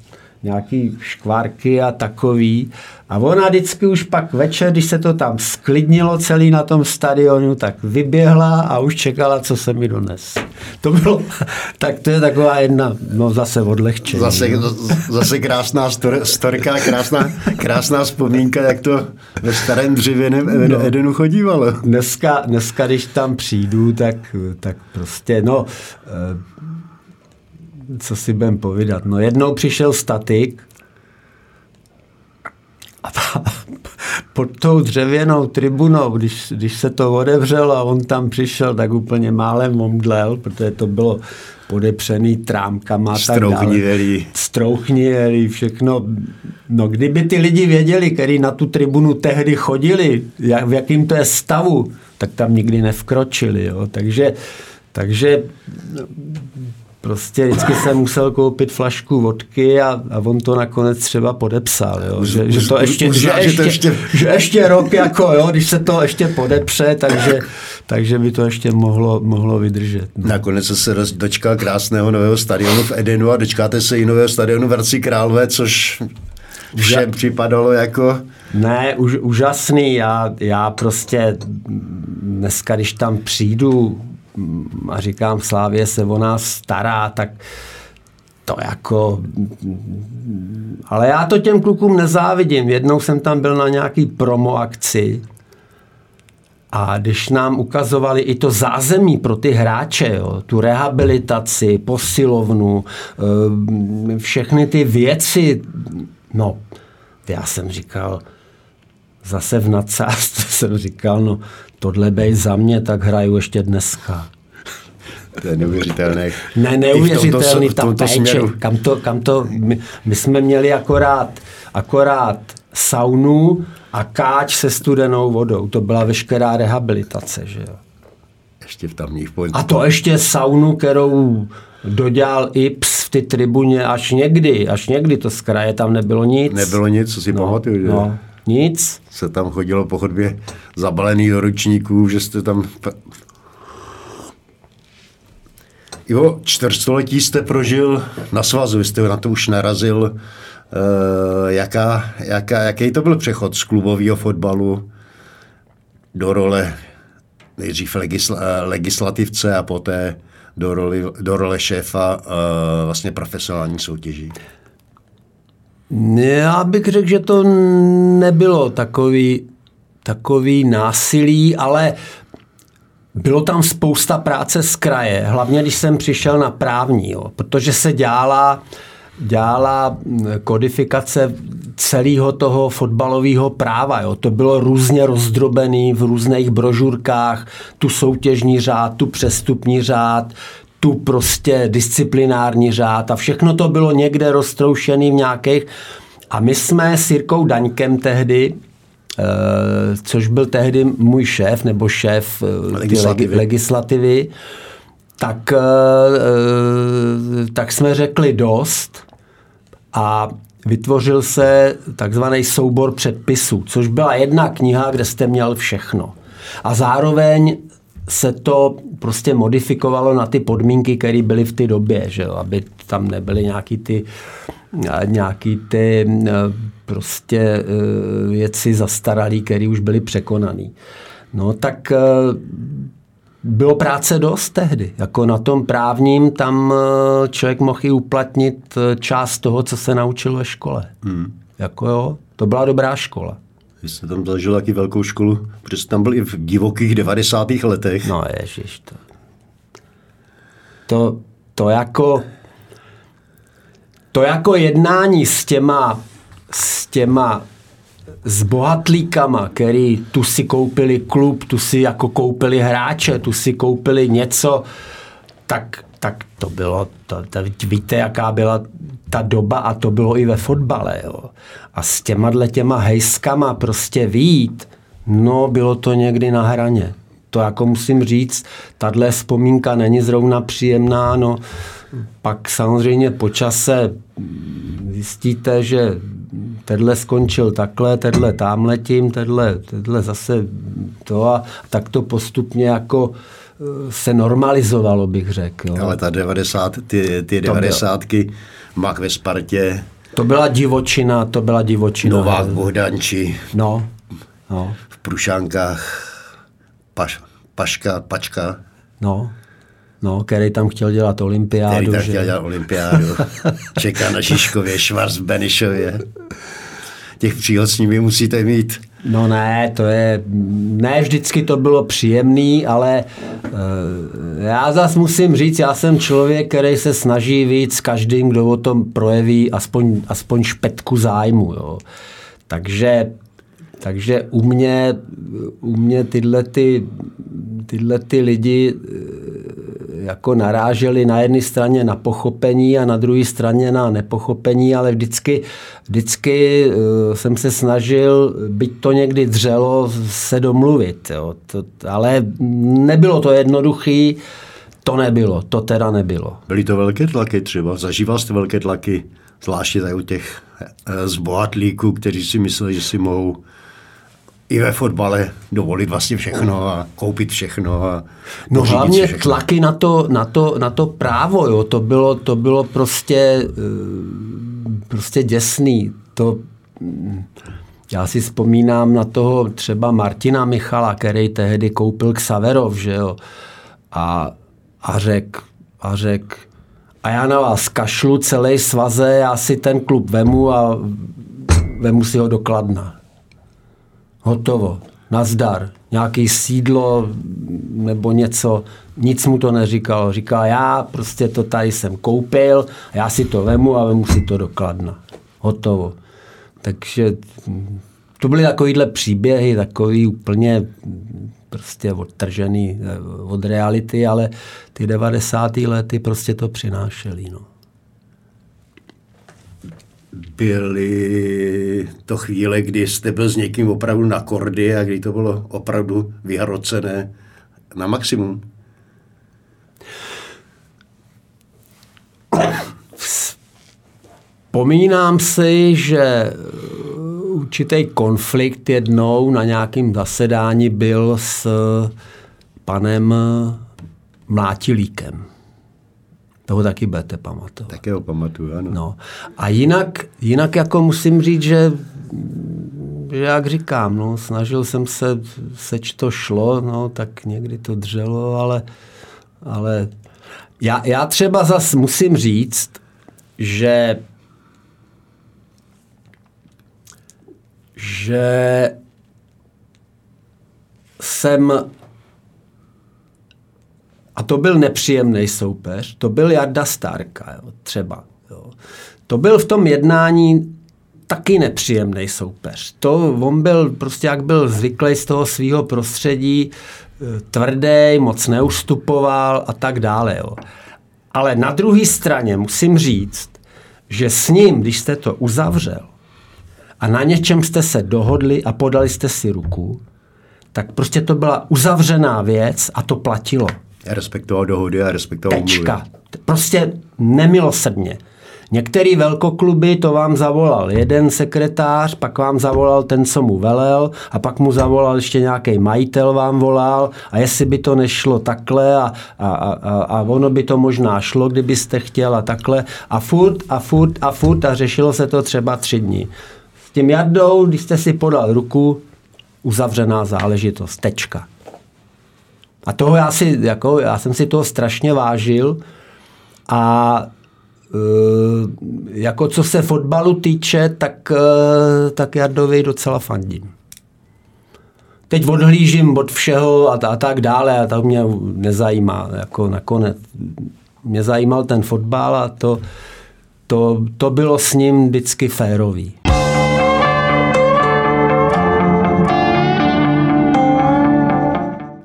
nějaký škvárky a takový. A ona vždycky už pak večer, když se to tam sklidnilo celý na tom stadionu, tak vyběhla a už čekala, co se mi dones. To bylo, [laughs] tak to je taková jedna, no zase odlehčení. Zase, no. zase krásná stor, storka, krásná, krásná vzpomínka, jak to ve starém dřevěném no. Edenu chodívalo. Dneska, dneska, když tam přijdu, tak, tak prostě, no, eh, co si budem povídat. No jednou přišel statik a [laughs] pod tou dřevěnou tribunou, když, když se to odevřelo a on tam přišel, tak úplně málem omdlel, protože to bylo podepřený trámkama. Strouchnivělý. Strouchnivělý, všechno. No kdyby ty lidi věděli, kteří na tu tribunu tehdy chodili, jak, v jakým to je stavu, tak tam nikdy nevkročili. Jo. Takže, takže Prostě vždycky jsem musel koupit flašku vodky a, a on to nakonec třeba podepsal. Jo? Že, že, to ještě, že, ještě, ještě, že ještě rok, jako, jo, když se to ještě podepře, takže, takže by to ještě mohlo, mohlo vydržet. No. Nakonec se dočkal krásného nového stadionu v Edenu a dočkáte se i nového stadionu v Hradci Králové, což všem připadalo jako... Ne, už, úžasný. Já, já prostě dneska, když tam přijdu, a říkám, Slávě se o nás stará, tak to jako... Ale já to těm klukům nezávidím. Jednou jsem tam byl na nějaký promo akci a když nám ukazovali i to zázemí pro ty hráče, jo, tu rehabilitaci, posilovnu, eh, všechny ty věci, no, já jsem říkal, zase v nadsázce [laughs] jsem říkal, no tohle bej za mě, tak hraju ještě dneska. To je neuvěřitelné. Ne, neuvěřitelný v tomto, tomto péče. Kam to, kam to, my, my jsme měli akorát, akorát saunu a káč se studenou vodou. To byla veškerá rehabilitace, že jo. Ještě v tamních pojď. A to ještě saunu, kterou dodělal Ips v ty tribuně až někdy, až někdy to z kraje, tam nebylo nic. Nebylo nic, co si no, pamatuju, že? No, nic. Se tam chodilo po chodbě zabalený do ručníků, že jste tam... Jo, čtvrtstoletí jste prožil na svazu, jste na to už narazil. Uh, jaká, jaká, jaký to byl přechod z klubového fotbalu do role nejdřív legisla, legislativce a poté do, roli, do role šéfa uh, vlastně profesionální soutěží? Já bych řekl, že to nebylo takový, takový násilí, ale bylo tam spousta práce z kraje, hlavně když jsem přišel na právní, jo, protože se dělala, dělala kodifikace celého toho fotbalového práva. Jo. To bylo různě rozdrobený v různých brožurkách, tu soutěžní řád, tu přestupní řád, tu prostě disciplinární řád a všechno to bylo někde roztroušený v nějakých. A my jsme s Jirkou Daňkem tehdy, eh, což byl tehdy můj šéf nebo šéf eh, legislativy, legislativy tak, eh, tak jsme řekli dost a vytvořil se takzvaný soubor předpisů, což byla jedna kniha, kde jste měl všechno. A zároveň se to prostě modifikovalo na ty podmínky, které byly v té době, že jo? aby tam nebyly nějaký ty, nějaký ty prostě e, věci zastaralý, které už byly překonané. No tak e, bylo práce dost tehdy. Jako na tom právním tam člověk mohl i uplatnit část toho, co se naučil ve škole. Hmm. Jako jo, to byla dobrá škola. Vy jste tam zažil taky velkou školu, protože jste tam byl i v divokých 90. letech. No ježiš, to, to, to jako to jako jednání s těma s těma bohatlíkama, který tu si koupili klub, tu si jako koupili hráče, tu si koupili něco, tak, tak to bylo, to, to, víte, jaká byla ta doba a to bylo i ve fotbale. Jo. A s těma těma hejskama prostě vít, no bylo to někdy na hraně. To jako musím říct, tahle vzpomínka není zrovna příjemná, no pak samozřejmě po čase zjistíte, že tenhle skončil takhle, tenhle tam letím, tenhle, tenhle zase to a tak to postupně jako se normalizovalo, bych řekl. Jo. Ale ta 90, ty, ty 90 Mak ve Spartě. To byla divočina, to byla divočina. Novák Bohdanči. No, no. V Prušánkách Paš, Paška, Pačka. No, No, který tam chtěl dělat olympiádu. Který tam že? chtěl dělat olympiádu. [laughs] Čeká na Žižkově, Švarc Benišově. Těch příhod s nimi musíte mít. No ne, to je, ne vždycky to bylo příjemný, ale uh, já zas musím říct, já jsem člověk, který se snaží víc každým, kdo o tom projeví aspoň, aspoň špetku zájmu. Jo. Takže Takže u mě, u mě tyhle, ty, tyhle ty lidi eh, jako naráželi na jedné straně na pochopení a na druhé straně na nepochopení, ale vždycky, vždycky eh, jsem se snažil, byť to někdy dřelo, se domluvit. Jo. To, ale nebylo to jednoduché, to nebylo, to teda nebylo. Byly to velké tlaky třeba? Zažíval jste velké tlaky, zvláště tady u těch eh, zbohatlíků, kteří si mysleli, že si mohou i ve fotbale dovolit vlastně všechno a koupit všechno. A no hlavně všechno. tlaky na to, na to, na to právo, jo. To, bylo, to bylo prostě, eh, prostě děsný. To, hm, já si vzpomínám na toho třeba Martina Michala, který tehdy koupil Xaverov, že jo. A, a řekl, a řek, a já na vás kašlu celý svaze, já si ten klub vemu a vemu si ho do Kladna hotovo, nazdar, nějaký sídlo nebo něco, nic mu to neříkal. Říkal, já prostě to tady jsem koupil, já si to vemu a vemu si to dokladna. Hotovo. Takže to byly takovýhle příběhy, takový úplně prostě odtržený eh, od reality, ale ty 90. lety prostě to přinášely. No byly to chvíle, kdy jste byl s někým opravdu na kordy a kdy to bylo opravdu vyhrocené na maximum? Vzpomínám si, že určitý konflikt jednou na nějakém zasedání byl s panem Mlátilíkem. Toho taky budete pamatovat. Také ho pamatuju, ano. No. A jinak, jinak jako musím říct, že, že jak říkám, no, snažil jsem se, seč to šlo, no, tak někdy to dřelo, ale, ale já, já třeba zas musím říct, že že jsem a to byl nepříjemný soupeř, to byl Jarda Starka, jo, třeba. Jo. To byl v tom jednání taky nepříjemný soupeř. To on byl prostě, jak byl zvyklý z toho svého prostředí, eh, tvrdý, moc neustupoval a tak dále. Jo. Ale na druhé straně musím říct, že s ním, když jste to uzavřel a na něčem jste se dohodli a podali jste si ruku, tak prostě to byla uzavřená věc a to platilo. Respektoval dohody a respektoval Tečka. Umluvy. Prostě nemilosrdně. Některý velkokluby to vám zavolal jeden sekretář, pak vám zavolal ten, co mu velel a pak mu zavolal ještě nějaký majitel vám volal a jestli by to nešlo takhle a, a, a, a ono by to možná šlo, kdybyste chtěl a takhle a furt a furt a furt a řešilo se to třeba tři dny. S tím jardou, když jste si podal ruku, uzavřená záležitost, tečka. A toho já si, jako, já jsem si toho strašně vážil a e, jako co se fotbalu týče, tak, e, tak Jardovi docela fandím. Teď odhlížím od všeho a, a tak dále a to mě nezajímá. Jako nakonec mě zajímal ten fotbal a to, to, to bylo s ním vždycky férový.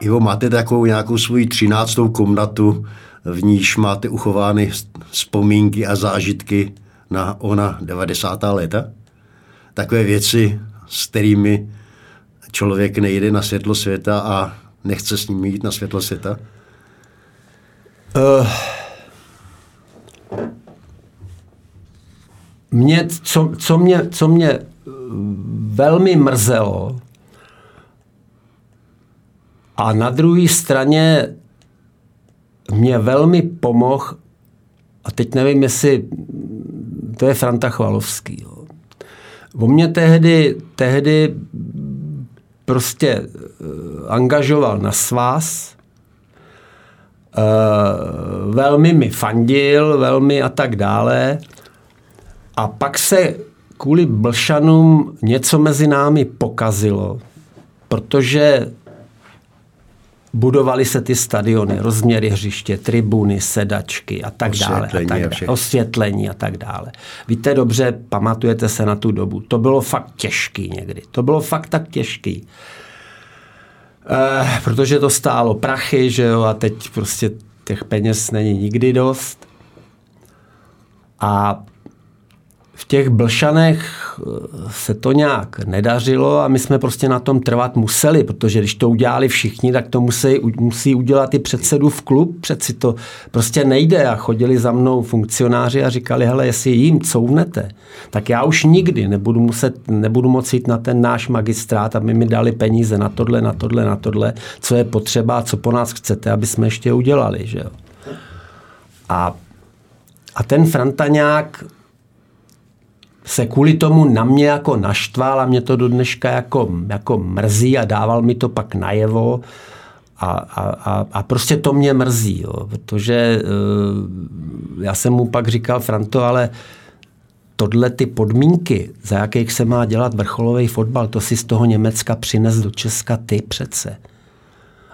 Ivo, máte takovou nějakou svoji třináctou komnatu, v níž máte uchovány vzpomínky a zážitky na ona 90. léta? Takové věci, s kterými člověk nejde na světlo světa a nechce s ním jít na světlo světa? Uh, mě, co, co, mě, co mě velmi mrzelo, a na druhé straně mě velmi pomohl, a teď nevím, jestli to je Franta Chvalovský. Jo. On mě tehdy, tehdy prostě eh, angažoval na svaz, eh, velmi mi fandil, velmi a tak dále. A pak se kvůli Blšanům něco mezi námi pokazilo, protože Budovali se ty stadiony, rozměry hřiště, tribuny, sedačky a tak dále. A tak dále. Osvětlení a tak dále. Víte dobře, pamatujete se na tu dobu. To bylo fakt těžký někdy. To bylo fakt tak těžký. Eh, protože to stálo prachy, že jo, a teď prostě těch peněz není nikdy dost. A v těch blšanech eh, se to nějak nedařilo a my jsme prostě na tom trvat museli, protože když to udělali všichni, tak to musí, musí udělat i předsedu v klub, přeci to prostě nejde a chodili za mnou funkcionáři a říkali, hele, jestli jim couvnete, tak já už nikdy nebudu, muset, nebudu moci jít na ten náš magistrát, aby mi dali peníze na tohle, na tohle, na tohle, co je potřeba a co po nás chcete, aby jsme ještě udělali, že jo. A, a ten Frantaňák se kvůli tomu na mě jako naštval a mě to do dneška jako, jako mrzí a dával mi to pak najevo. A, a, a, a prostě to mě mrzí, jo, protože uh, já jsem mu pak říkal, Franto, ale tohle ty podmínky, za jakých se má dělat vrcholový fotbal, to si z toho Německa přines do Česka ty přece.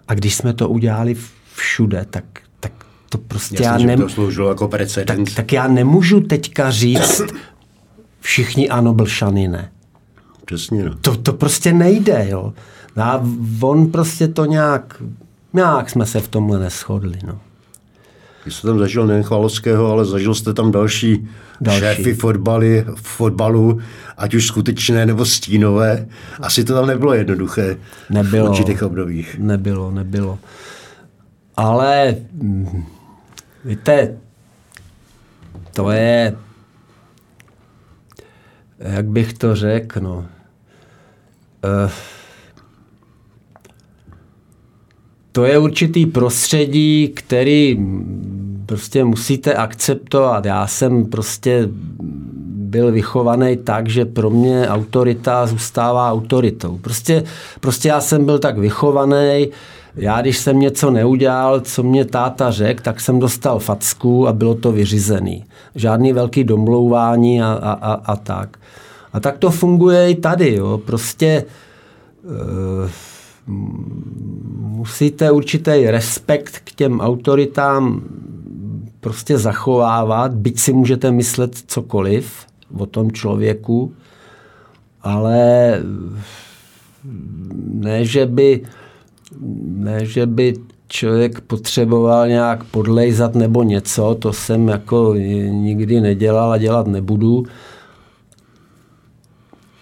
A když jsme to udělali všude, tak, tak to prostě Jasně, já nem... to jako precedens. Tak, tak já nemůžu teďka říct, všichni ano, Blšany ne. Přesně, no. To, to prostě nejde, jo. A on prostě to nějak, nějak jsme se v tomhle neschodli, no. Vy jste tam zažil nejen Chvalovského, ale zažil jste tam další, další. šéfy fotbaly, fotbalu, ať už skutečné nebo stínové. Asi to tam nebylo jednoduché nebylo, v určitých obdobích. Nebylo, nebylo. Ale mm, víte, to je jak bych to řekl, no. Uh, to je určitý prostředí, který prostě musíte akceptovat. Já jsem prostě byl vychovaný tak, že pro mě autorita zůstává autoritou. Prostě, prostě já jsem byl tak vychovaný, já když jsem něco neudělal, co mě táta řekl, tak jsem dostal facku a bylo to vyřízený. Žádný velký domlouvání a, a, a, a tak. A tak to funguje i tady. Jo. Prostě e, musíte určitý respekt k těm autoritám prostě zachovávat, byť si můžete myslet cokoliv o tom člověku, ale ne, že by, ne, že by člověk potřeboval nějak podlejzat nebo něco, to jsem jako nikdy nedělal a dělat nebudu.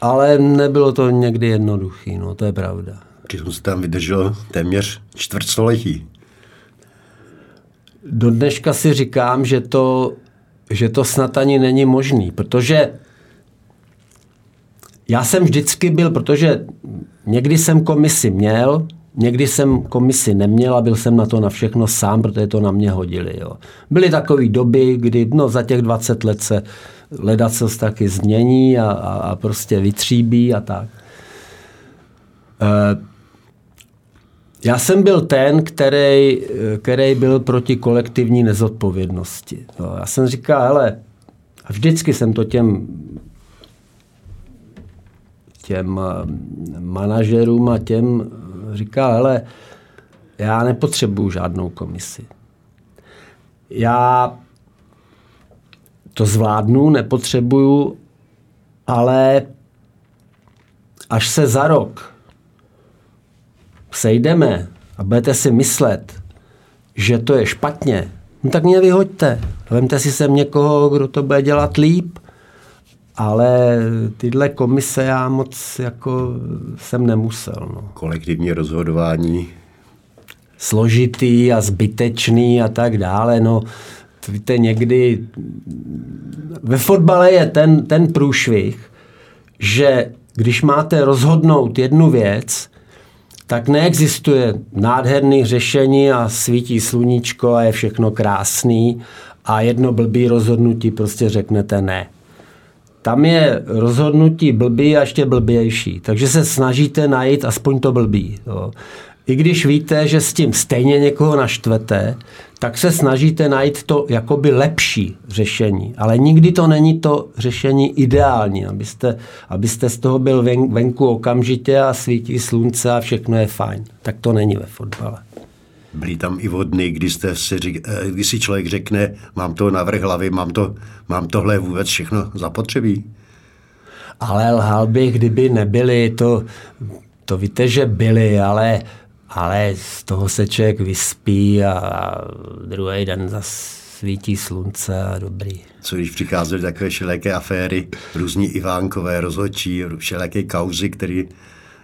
Ale nebylo to někdy jednoduché, no to je pravda. Přitom se tam vydržel téměř čtvrtstoletí. Do dneška si říkám, že to, že to snad ani není možný, protože já jsem vždycky byl, protože někdy jsem komisi měl, někdy jsem komisi neměl a byl jsem na to na všechno sám, protože to na mě hodili. Jo. Byly takové doby, kdy no, za těch 20 let se ledat se taky změní a, a, a prostě vytříbí a tak. E, já jsem byl ten, který, který byl proti kolektivní nezodpovědnosti. Já jsem říkal, hele, vždycky jsem to těm těm eh, manažerům a těm říkal, hele, já nepotřebuju žádnou komisi. Já to zvládnu, nepotřebuju, ale až se za rok sejdeme a budete si myslet, že to je špatně, no tak mě vyhoďte. Vemte si sem někoho, kdo to bude dělat líp, ale tyhle komise já moc jako jsem nemusel. No. Kolektivní rozhodování. Složitý a zbytečný a tak dále. No, víte, někdy ve fotbale je ten, ten průšvih, že když máte rozhodnout jednu věc, tak neexistuje nádherný řešení a svítí sluníčko a je všechno krásný a jedno blbý rozhodnutí prostě řeknete ne. Tam je rozhodnutí blbý a ještě blbější. Takže se snažíte najít aspoň to blbý. Jo i když víte, že s tím stejně někoho naštvete, tak se snažíte najít to jakoby lepší řešení. Ale nikdy to není to řešení ideální, abyste, abyste z toho byl ven, venku okamžitě a svítí slunce a všechno je fajn. Tak to není ve fotbale. Byly tam i vodny, kdy, jste si, řík, eh, kdy si člověk řekne, mám to navrh hlavy, mám, to, mám tohle vůbec všechno zapotřebí. Ale lhal bych, kdyby nebyly, to, to víte, že byly, ale, ale z toho se člověk vyspí a, a druhý den zase svítí slunce a dobrý. Co když přicházely takové všelijaké aféry, různí Ivánkové, rozhodčí, všelijaké kauzy, který,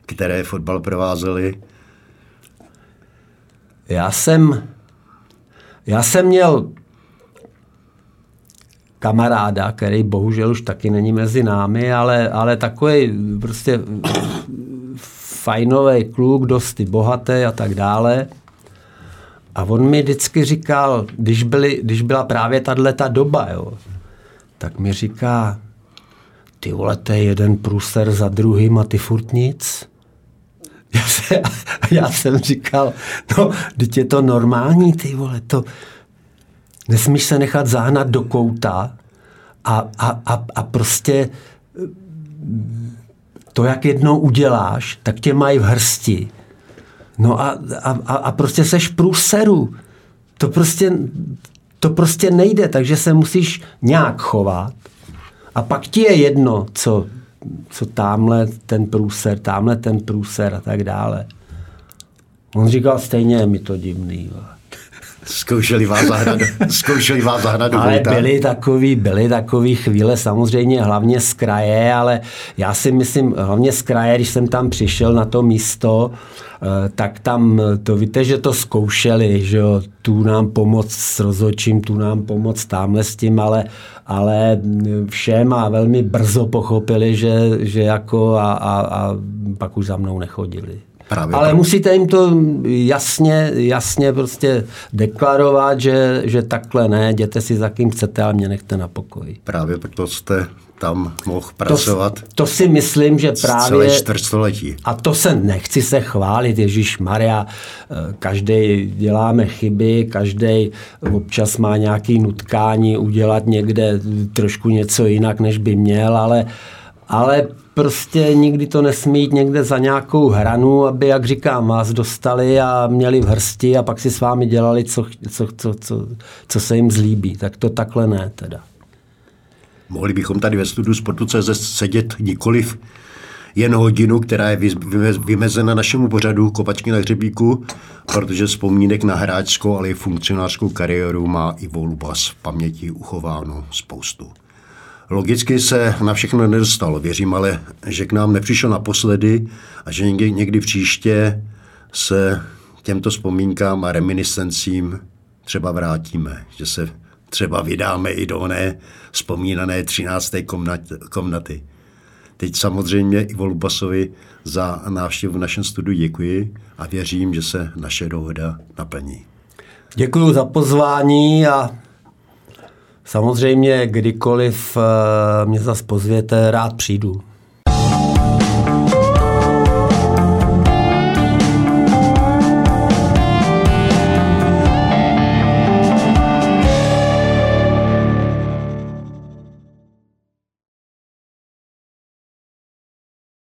které fotbal provázely? Já jsem, já jsem měl kamaráda, který bohužel už taky není mezi námi, ale, ale takový prostě fajnový kluk, dosti bohatý a tak dále. A on mi vždycky říkal, když, byly, když byla právě tahle ta doba, jo, tak mi říká, ty vole, to je jeden průser za druhým a ty furt nic. Já, se, já jsem říkal, no, teď je to normální, ty vole, to nesmíš se nechat zahnat do kouta a, a, a, a prostě to, jak jednou uděláš, tak tě mají v hrsti. No a, a, a prostě seš průseru. To prostě, to prostě nejde, takže se musíš nějak chovat. A pak ti je jedno, co, co tamhle ten průser, tamhle ten průser a tak dále. On říkal, stejně je mi to divný. Zkoušeli vás zahrát, [laughs] zkoušeli vás zahrát do Ale byly takový, byly takový chvíle samozřejmě hlavně z kraje, ale já si myslím, hlavně z kraje, když jsem tam přišel na to místo, eh, tak tam, to víte, že to zkoušeli, že jo, tu nám pomoc s rozhodčím, tu nám pomoc tamhle s tím, ale, ale všem a velmi brzo pochopili, že, že jako a, a, a pak už za mnou nechodili. Právě Ale pro... musíte jim to jasně, jasně prostě deklarovat, že, že takhle ne, jděte si za kým chcete, ale mě nechte na pokoji. Právě proto jste tam mohl pracovat. To, to si myslím, že právě... Celé čtvrtstoletí. A to se nechci se chválit, Ježíš Maria, eh, každý děláme chyby, každý občas má nějaký nutkání udělat někde trošku něco jinak, než by měl, ale, ale prostě nikdy to nesmí jít někde za nějakou hranu, aby, jak říkám, vás dostali a měli v hrsti a pak si s vámi dělali, co, co, co, co, co se jim zlíbí. Tak to takhle ne teda. Mohli bychom tady ve studiu Sportu.cz sedět nikoliv jen hodinu, která je vymezena našemu pořadu Kopačky na hřebíku, protože vzpomínek na hráčskou, ale i funkcionářskou kariéru má Ivo Lubas v paměti uchováno spoustu. Logicky se na všechno nedostal, věřím ale, že k nám nepřišel naposledy a že někdy, někdy příště se těmto vzpomínkám a reminiscencím třeba vrátíme, že se třeba vydáme i do oné vzpomínané 13. komnaty. Teď samozřejmě i Lubasovi za návštěvu v našem studiu děkuji a věřím, že se naše dohoda naplní. Děkuji za pozvání a Samozřejmě, kdykoliv eh, mě zase pozvěte, rád přijdu.